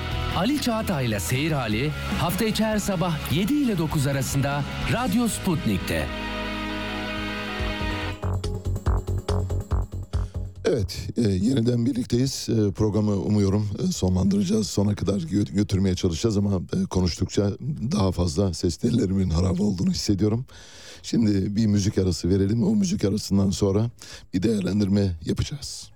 Ali Çağatay'la Seyir Hali hafta içi her sabah 7 ile 9 arasında Radyo Sputnik'te. Evet, e, yeniden birlikteyiz. E, programı umuyorum e, sonlandıracağız. Sona kadar gö- götürmeye çalışacağız ama e, konuştukça daha fazla ses tellerimin harap olduğunu hissediyorum. Şimdi bir müzik arası verelim. O müzik arasından sonra bir değerlendirme yapacağız.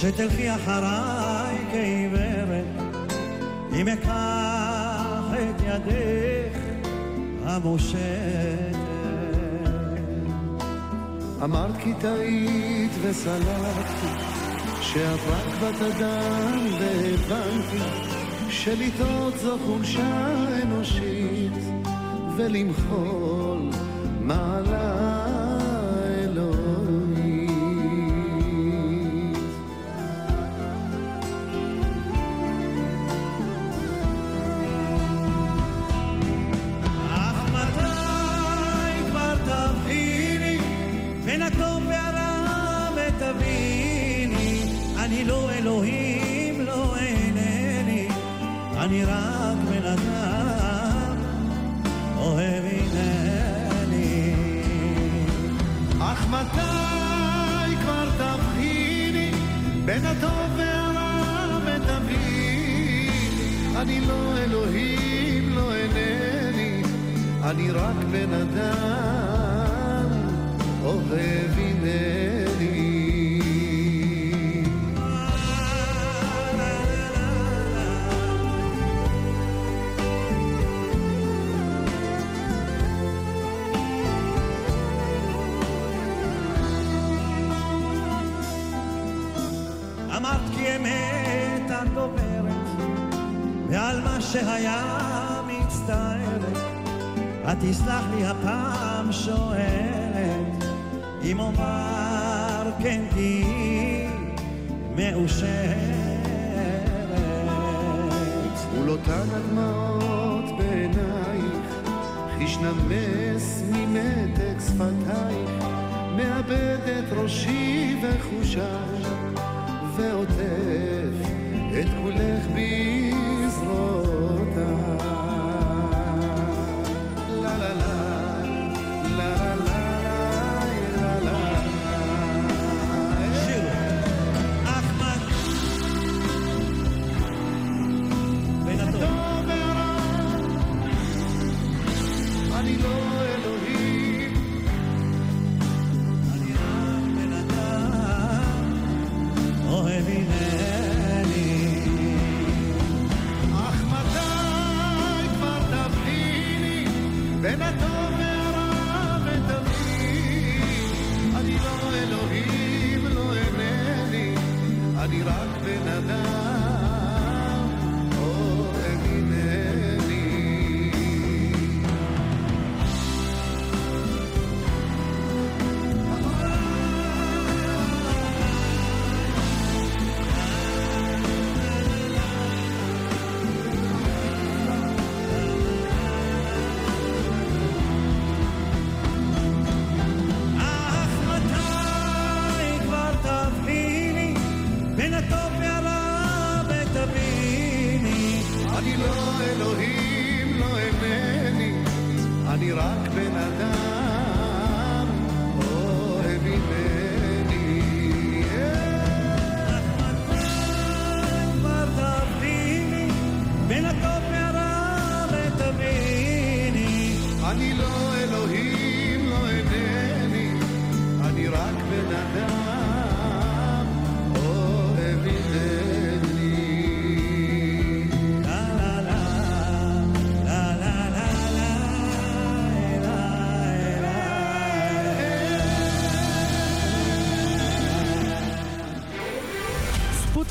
שתלכי אחריי כעיוורת, אם אקח את ידך המושטת. אמרת כי טעית וסלחתי, רק בת אדם והבנתי, שלטעות זו חולשה אנושית, ולמחול בין הטוב והרע ותביני אני לא אלוהים, לא אינני אני רק בן אדם אוהב הנני תסלח לי הפעם שואלת אם אומר כן תהיי מאושרת. מול אותן הדמעות בעינייך, חיש נמס ממתק שפתייך, מאבד את ראשי וחושיי,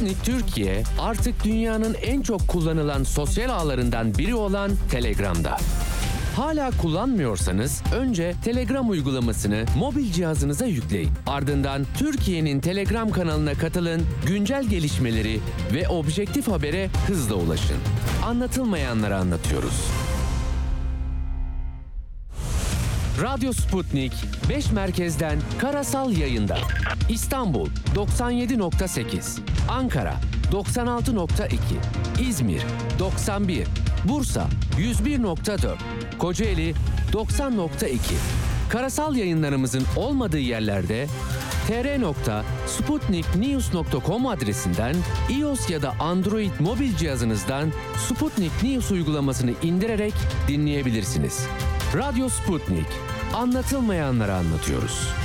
Sputnik Türkiye artık dünyanın en çok kullanılan sosyal ağlarından biri olan Telegram'da. Hala kullanmıyorsanız önce Telegram uygulamasını mobil cihazınıza yükleyin. Ardından Türkiye'nin Telegram kanalına katılın, güncel gelişmeleri ve objektif habere hızla ulaşın. Anlatılmayanları anlatıyoruz. Radyo Sputnik 5 merkezden karasal yayında. İstanbul 97.8, Ankara 96.2, İzmir 91, Bursa 101.4, Kocaeli 90.2. Karasal yayınlarımızın olmadığı yerlerde tr.sputniknews.com adresinden iOS ya da Android mobil cihazınızdan Sputnik News uygulamasını indirerek dinleyebilirsiniz. Radyo Sputnik. Anlatılmayanları anlatıyoruz.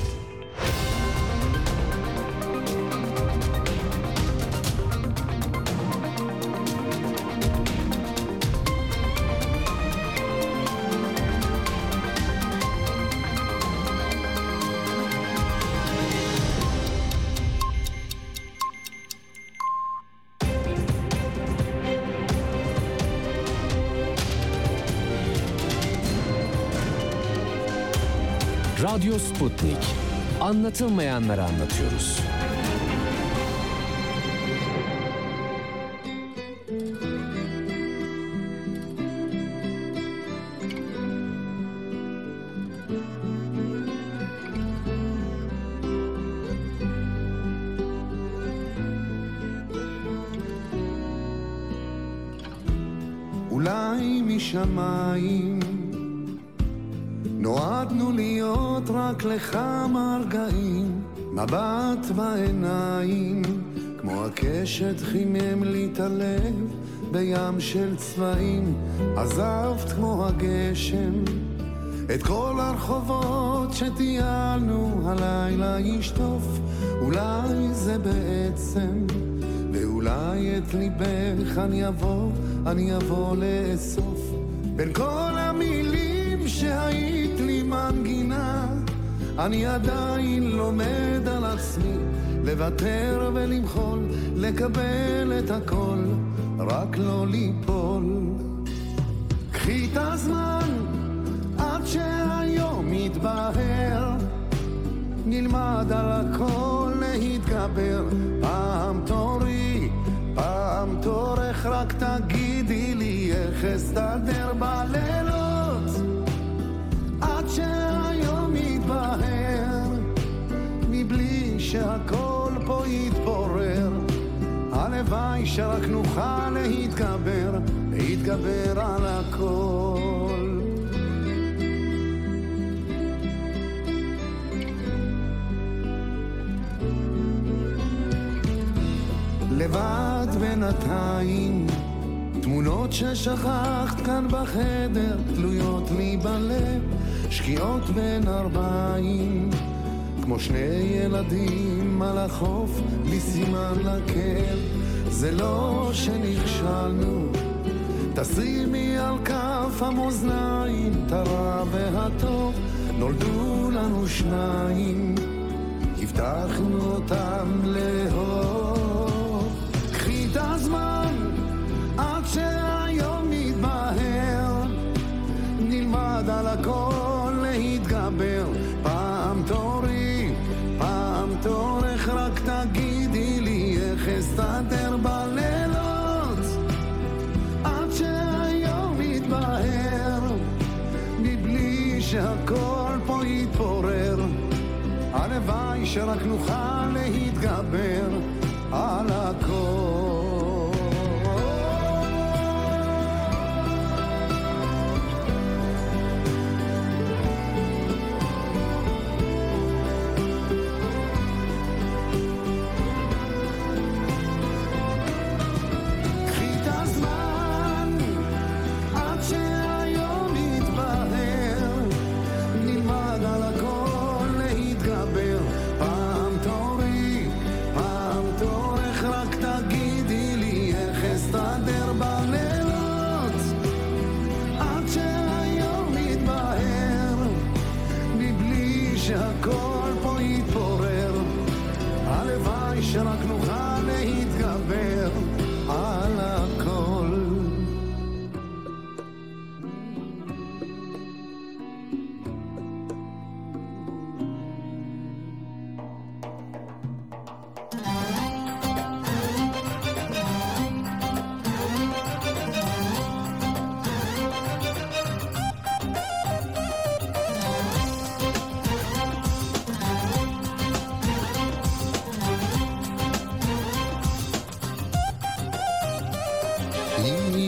Radyo Sputnik. Anlatılmayanları anlatıyoruz. צבעים, עזבת כמו הגשם. את כל הרחובות שטיילנו, הלילה ישטוף, אולי זה בעצם, ואולי את ליבך אני אבוא, אני אבוא לאסוף. בין כל המילים שהיית לי מנגינה, אני עדיין לומד על עצמי לוותר ולמחול, לקבל את הכל, רק לא ליפול. קחי את הזמן עד שהיום יתבהר, נלמד על הכל להתגבר. פעם תורי, פעם תורך, רק תגידי לי איך אסתדר בלילות. הלוואי שרק נוכל להתגבר, להתגבר על הכל. לבד בינתיים, תמונות ששכחת כאן בחדר, תלויות לי בלב, שקיעות בין ארבעים, כמו שני ילדים על החוף, בלי סימן לכאב, זה לא שנכשלנו, תשימי על כף המאזניים, את הרע והטוב, נולדו לנו שניים, הבטחנו אותם לאהוב. שרק נוכל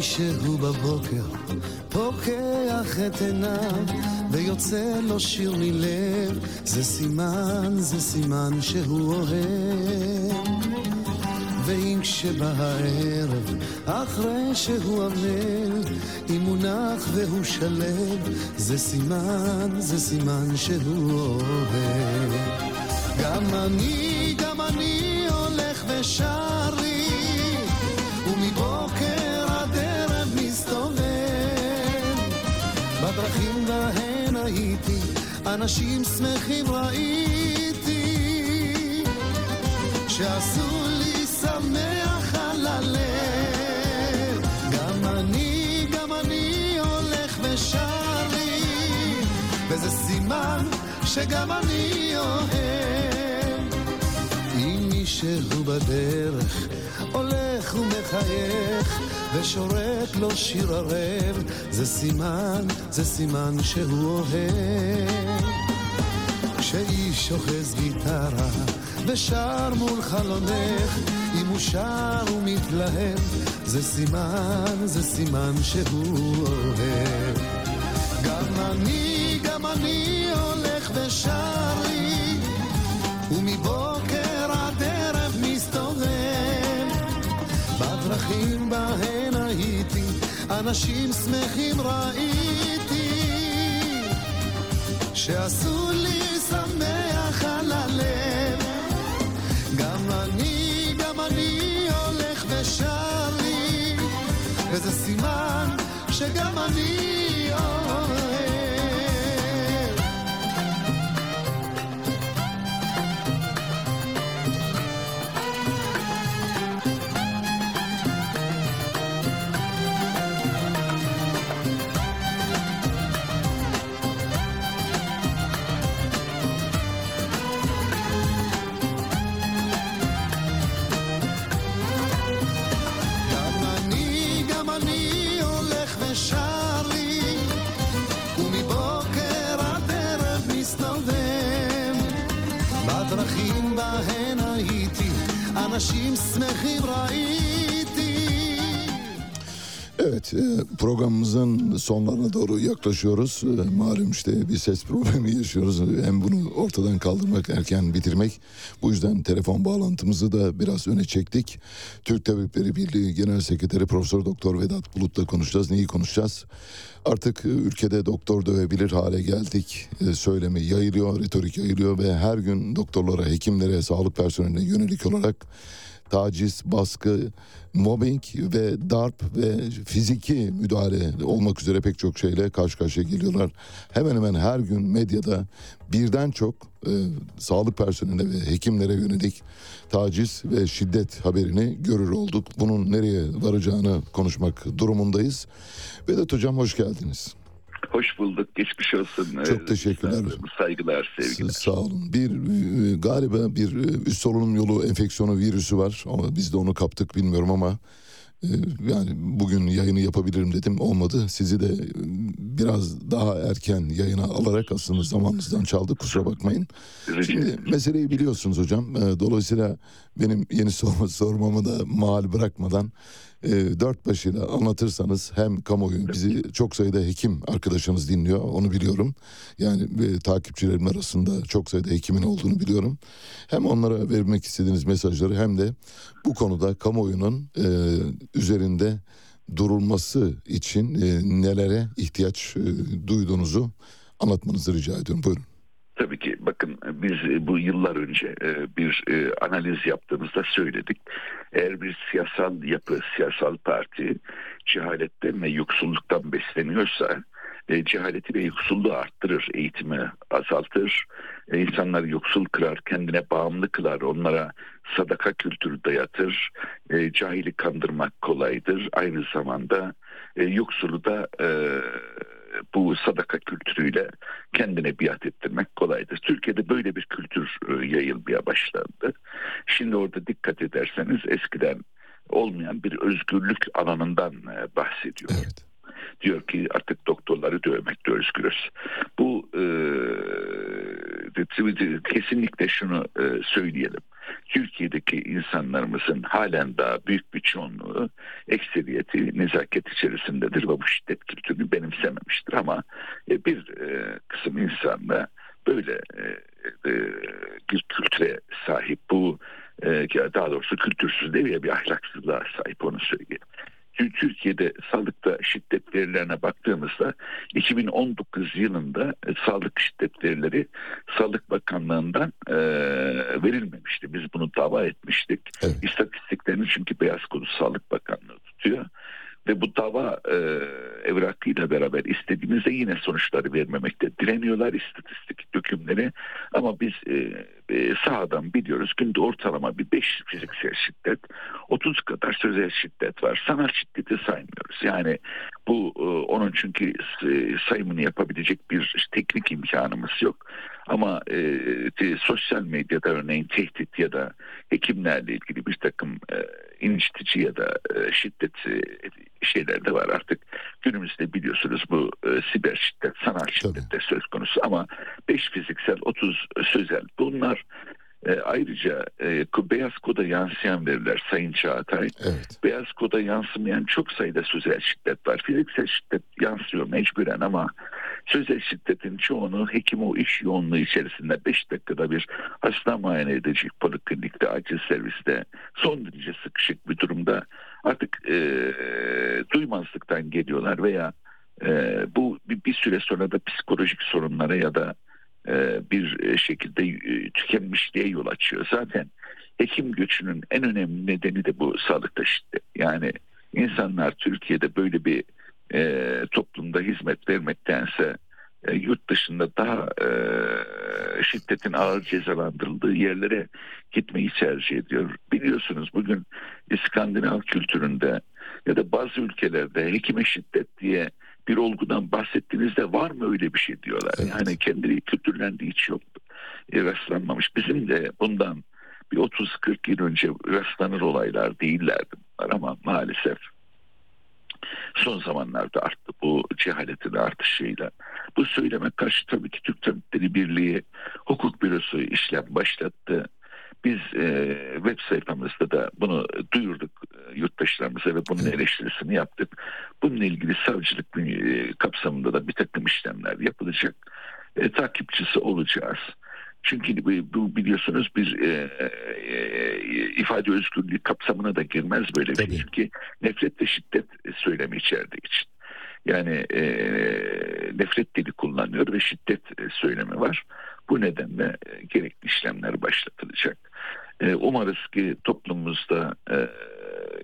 מישהו בבוקר פוקח את עיניו ויוצא לו שיר מלב, זה סימן, זה סימן שהוא אוהב. ואם כשבא הערב, אחרי שהוא אבל, אם הוא נח והוא שלב, זה סימן, זה סימן שהוא אוהב. גם אני, גם אני הולך ושר אנשים שמחים ראיתי, שעשו לי שמח על הלב. גם אני, גם אני הולך ושר לי, וזה סימן שגם אני אוהב. אם מישהו בדרך הולך ומחייך ושורק לו שיר ערב, זה סימן, זה סימן שהוא אוהב. כשאיש אוחז גיטרה ושר מול חלונך, אם הוא שר ומתלהב, זה סימן, זה סימן שהוא אוהב. גם אני, גם אני הולך ושר אנשים שמחים ראיתי, שעשו לי שמח על הלב. גם אני, גם אני הולך ושר לי, וזה סימן שגם אני programımızın sonlarına doğru yaklaşıyoruz. E, Malum işte bir ses problemi yaşıyoruz. Hem bunu ortadan kaldırmak erken bitirmek. Bu yüzden telefon bağlantımızı da biraz öne çektik. Türk Tabipleri Birliği Genel Sekreteri Profesör Doktor Vedat Bulut'la konuşacağız. Neyi konuşacağız? Artık e, ülkede doktor dövebilir hale geldik. E, Söylemi yayılıyor, retorik yayılıyor ve her gün doktorlara, hekimlere, sağlık personeline yönelik olarak taciz, baskı, mobbing ve darp ve fiziki müdahale olmak üzere pek çok şeyle karşı karşıya geliyorlar. Hemen hemen her gün medyada birden çok e, sağlık personeline ve hekimlere yönelik taciz ve şiddet haberini görür olduk. Bunun nereye varacağını konuşmak durumundayız. Vedat Hocam hoş geldiniz. Hoş bulduk. Geçmiş olsun. Çok Ee, teşekkürler. Saygılar, sevgiler. Sağ olun. Bir e, galiba bir e, üst solunum yolu enfeksiyonu virüsü var. Ama biz de onu kaptık bilmiyorum ama e, yani bugün yayını yapabilirim dedim olmadı. Sizi de biraz daha erken yayına alarak aslında zamanınızdan çaldık kusura bakmayın. Şimdi meseleyi biliyorsunuz hocam. Dolayısıyla benim yeni sorma, sormamı da mal bırakmadan e, dört başıyla anlatırsanız hem kamuoyu bizi çok sayıda hekim arkadaşınız dinliyor onu biliyorum. Yani e, takipçilerim arasında çok sayıda hekimin olduğunu biliyorum. Hem onlara vermek istediğiniz mesajları hem de bu konuda kamuoyunun e, üzerinde durulması için e, nelere ihtiyaç e, duyduğunuzu anlatmanızı rica ediyorum. Buyurun. Ki bakın biz bu yıllar önce e, bir e, analiz yaptığımızda söyledik. Eğer bir siyasal yapı, siyasal parti cehaletten ve yoksulluktan besleniyorsa e, cehaleti ve yoksulluğu arttırır, eğitimi azaltır, e, insanları yoksul kılar, kendine bağımlı kılar, onlara sadaka kültürü dayatır, e, cahili kandırmak kolaydır. Aynı zamanda e, yoksulu da e, bu sadaka kültürüyle kendine biat ettirmek kolaydır. Türkiye'de böyle bir kültür e, yayılmaya başlandı. Şimdi orada dikkat ederseniz eskiden olmayan bir özgürlük alanından e, bahsediyor. Diyor ki artık doktorları dövmekte özgürüz. Bu e, kesinlikle şunu e, söyleyelim. Türkiye'deki insanlarımızın halen daha büyük bir çoğunluğu ekseriyeti nezaket içerisindedir ve bu şiddet kültürünü benimsememiştir ama e, bir e, kısım insan da böyle e, e, bir kültüre sahip bu e, daha doğrusu kültürsüz değil bir ahlaksızlığa sahip onu söyleyeyim. Tü- Türkiye'de sağlıkta şiddet verilerine baktığımızda 2019 yılında e, sağlık şiddet verileri Sağlık Bakanlığı'ndan e, verilmemişti. Biz bunu dava etmiştik. İstatistiklerini çünkü Beyaz Kolu Sağlık Bakanlığı tutuyor. Ve bu dava e, evrakıyla beraber istediğimizde yine sonuçları vermemekte direniyorlar istatistik dökümleri. Ama biz e, e, sahadan biliyoruz günde ortalama bir 5 fiziksel şiddet 30 kadar sözel şiddet var. Sanal şiddeti saymıyoruz. Yani bu e, onun çünkü e, sayımını yapabilecek bir teknik imkanımız yok. Ama e, te- sosyal medyada örneğin tehdit ya da hekimlerle ilgili bir takım e, incitici ya da e, şiddet e, şeyler de var artık. Günümüzde biliyorsunuz bu e, siber şiddet, sanal şiddet de söz konusu ama 5 fiziksel 30 sözel bunlar e, ayrıca e, beyaz koda yansıyan veriler Sayın Çağatay. Beyaz koda yansımayan çok sayıda sözel şiddet var. Fiziksel şiddet yansıyor mecburen ama sözel şiddetin çoğunu hekim o iş yoğunluğu içerisinde 5 dakikada bir hasta muayene edecek poliklinikte, acil serviste son derece sıkışık bir durumda artık e, duymazlıktan geliyorlar veya e, bu bir, bir süre sonra da psikolojik sorunlara ya da bir şekilde e, tükenmişliğe yol açıyor. Zaten hekim göçünün en önemli nedeni de bu sağlıkta şiddet. Yani insanlar Türkiye'de böyle bir e, toplumda hizmet vermektense e, yurt dışında daha e, şiddetin ağır cezalandırıldığı yerlere gitmeyi tercih ediyor. Biliyorsunuz bugün İskandinav kültüründe ya da bazı ülkelerde hekime şiddet diye bir olgudan bahsettiğinizde var mı öyle bir şey diyorlar. Yani kendileri kültürlendiği hiç yok. E, rastlanmamış. Bizim de bundan bir 30-40 yıl önce rastlanır olaylar değillerdi bunlar ama maalesef son zamanlarda arttı bu cehaletin artışıyla. Bu söyleme karşı tabii ki Türk Tabipleri Birliği hukuk bürosu işlem başlattı. Biz e, web sayfamızda da bunu duyurduk e, yurttaşlarımıza ve bunun eleştirisini yaptık. Bununla ilgili savcılık e, kapsamında da bir takım işlemler yapılacak. E, takipçisi olacağız. Çünkü bu, biliyorsunuz bir e, e, ifade özgürlüğü kapsamına da girmez böyle bir şey. Çünkü nefret ve şiddet söylemi içerdiği için. Yani e, nefret dili kullanıyor ve şiddet e, söylemi var. Bu nedenle e, gerekli işlemler başlatılacak. E, umarız ki toplumumuzda e,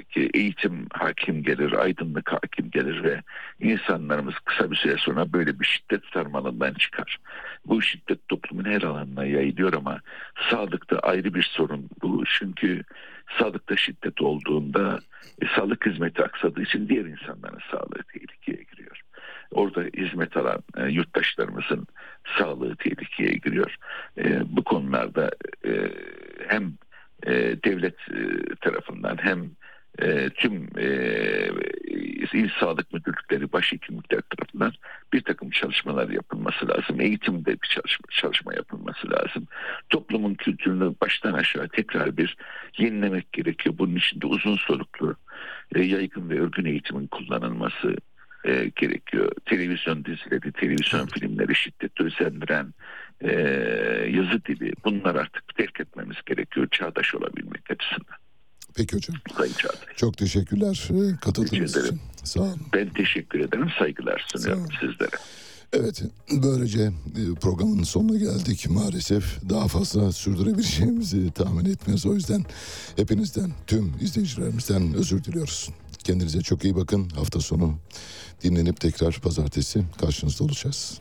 ki eğitim hakim gelir, aydınlık hakim gelir ve insanlarımız kısa bir süre sonra böyle bir şiddet sarmalından çıkar. Bu şiddet toplumun her alanına yayılıyor ama sağlıkta ayrı bir sorun bu. Çünkü sağlıkta şiddet olduğunda e, sağlık hizmeti aksadığı için diğer insanların sağlığı tehlikeye giriyor. Orada hizmet alan e, yurttaşlarımızın sağlığı tehlikeye giriyor. E, bu konularda e, hem e, devlet e, tarafından hem e, tüm e, il sağlık müdürlükleri, başhekimlikler tarafından bir takım çalışmalar yapılması lazım. Eğitimde bir çalışma, çalışma yapılması lazım. Toplumun kültürünü baştan aşağı tekrar bir yenilemek gerekiyor. Bunun için de uzun soluklu, e, yaygın ve örgün eğitimin kullanılması e, gerekiyor. Televizyon dizileri, televizyon filmleri, şiddeti özendiren e, yazı dili bunlar artık terk etmemiz gerekiyor çağdaş olabilmek açısından. Peki hocam. Sayın Çağatay. Çok teşekkürler e, katıldığınız için. Sağ olun. Ben teşekkür ederim. Saygılar sunuyorum sizlere. Evet böylece e, programın sonuna geldik maalesef daha fazla sürdürebileceğimizi tahmin etmiyoruz o yüzden hepinizden tüm izleyicilerimizden özür diliyoruz. Kendinize çok iyi bakın hafta sonu dinlenip tekrar pazartesi karşınızda olacağız.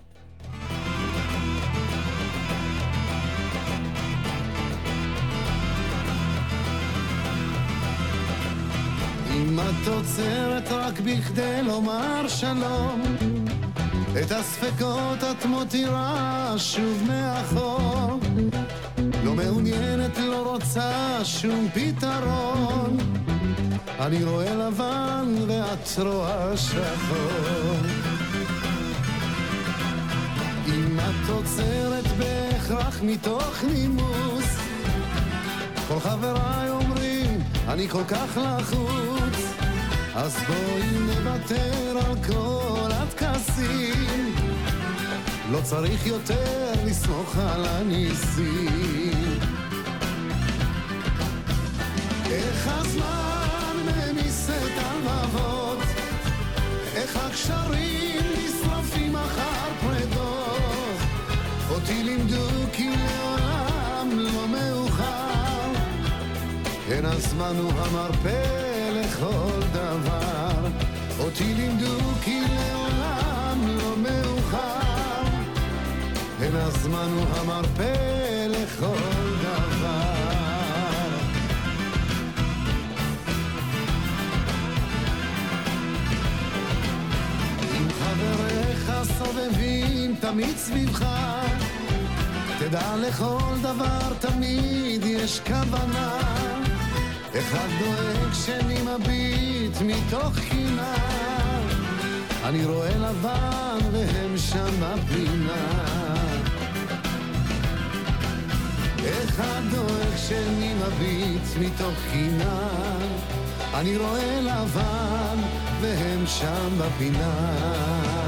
אם את עוצרת רק בכדי לומר שלום, את הספקות את מותירה שוב מאחור. לא מעוניינת, לא רוצה שום פתרון. אני רואה לבן ואת רואה שחור. אם את עוצרת בהכרח מתוך נימוס, כל חבריי אומרים, אני כל כך לחוץ, אז בואי נוותר על כל הטקסים. לא צריך יותר לסמוך על הניסים. איך הזמן ממיס את איך הקשרים נשרפים אחר פרדות. אותי לימדו כי לעולם לא מאוחר, כן הזמן הוא המרפא לכל דבר. אותי לימדו כי לעולם לא מאוחר, כן הזמן הוא המרפא לכל דבר. תמיד סביבך, תדע לכל דבר תמיד יש כוונה. אחד דואג שני מביט מתוך קינה, אני רואה לבן והם שם בפינה. אחד דואג שני מביט מתוך קינה, אני רואה לבן והם שם בפינה.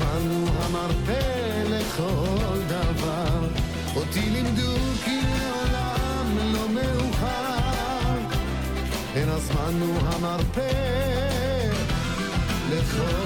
הזמן הוא המרפא לכל דבר. אותי לימדו כי לעולם לא מאוחר, אין הזמן הוא המרפא לכל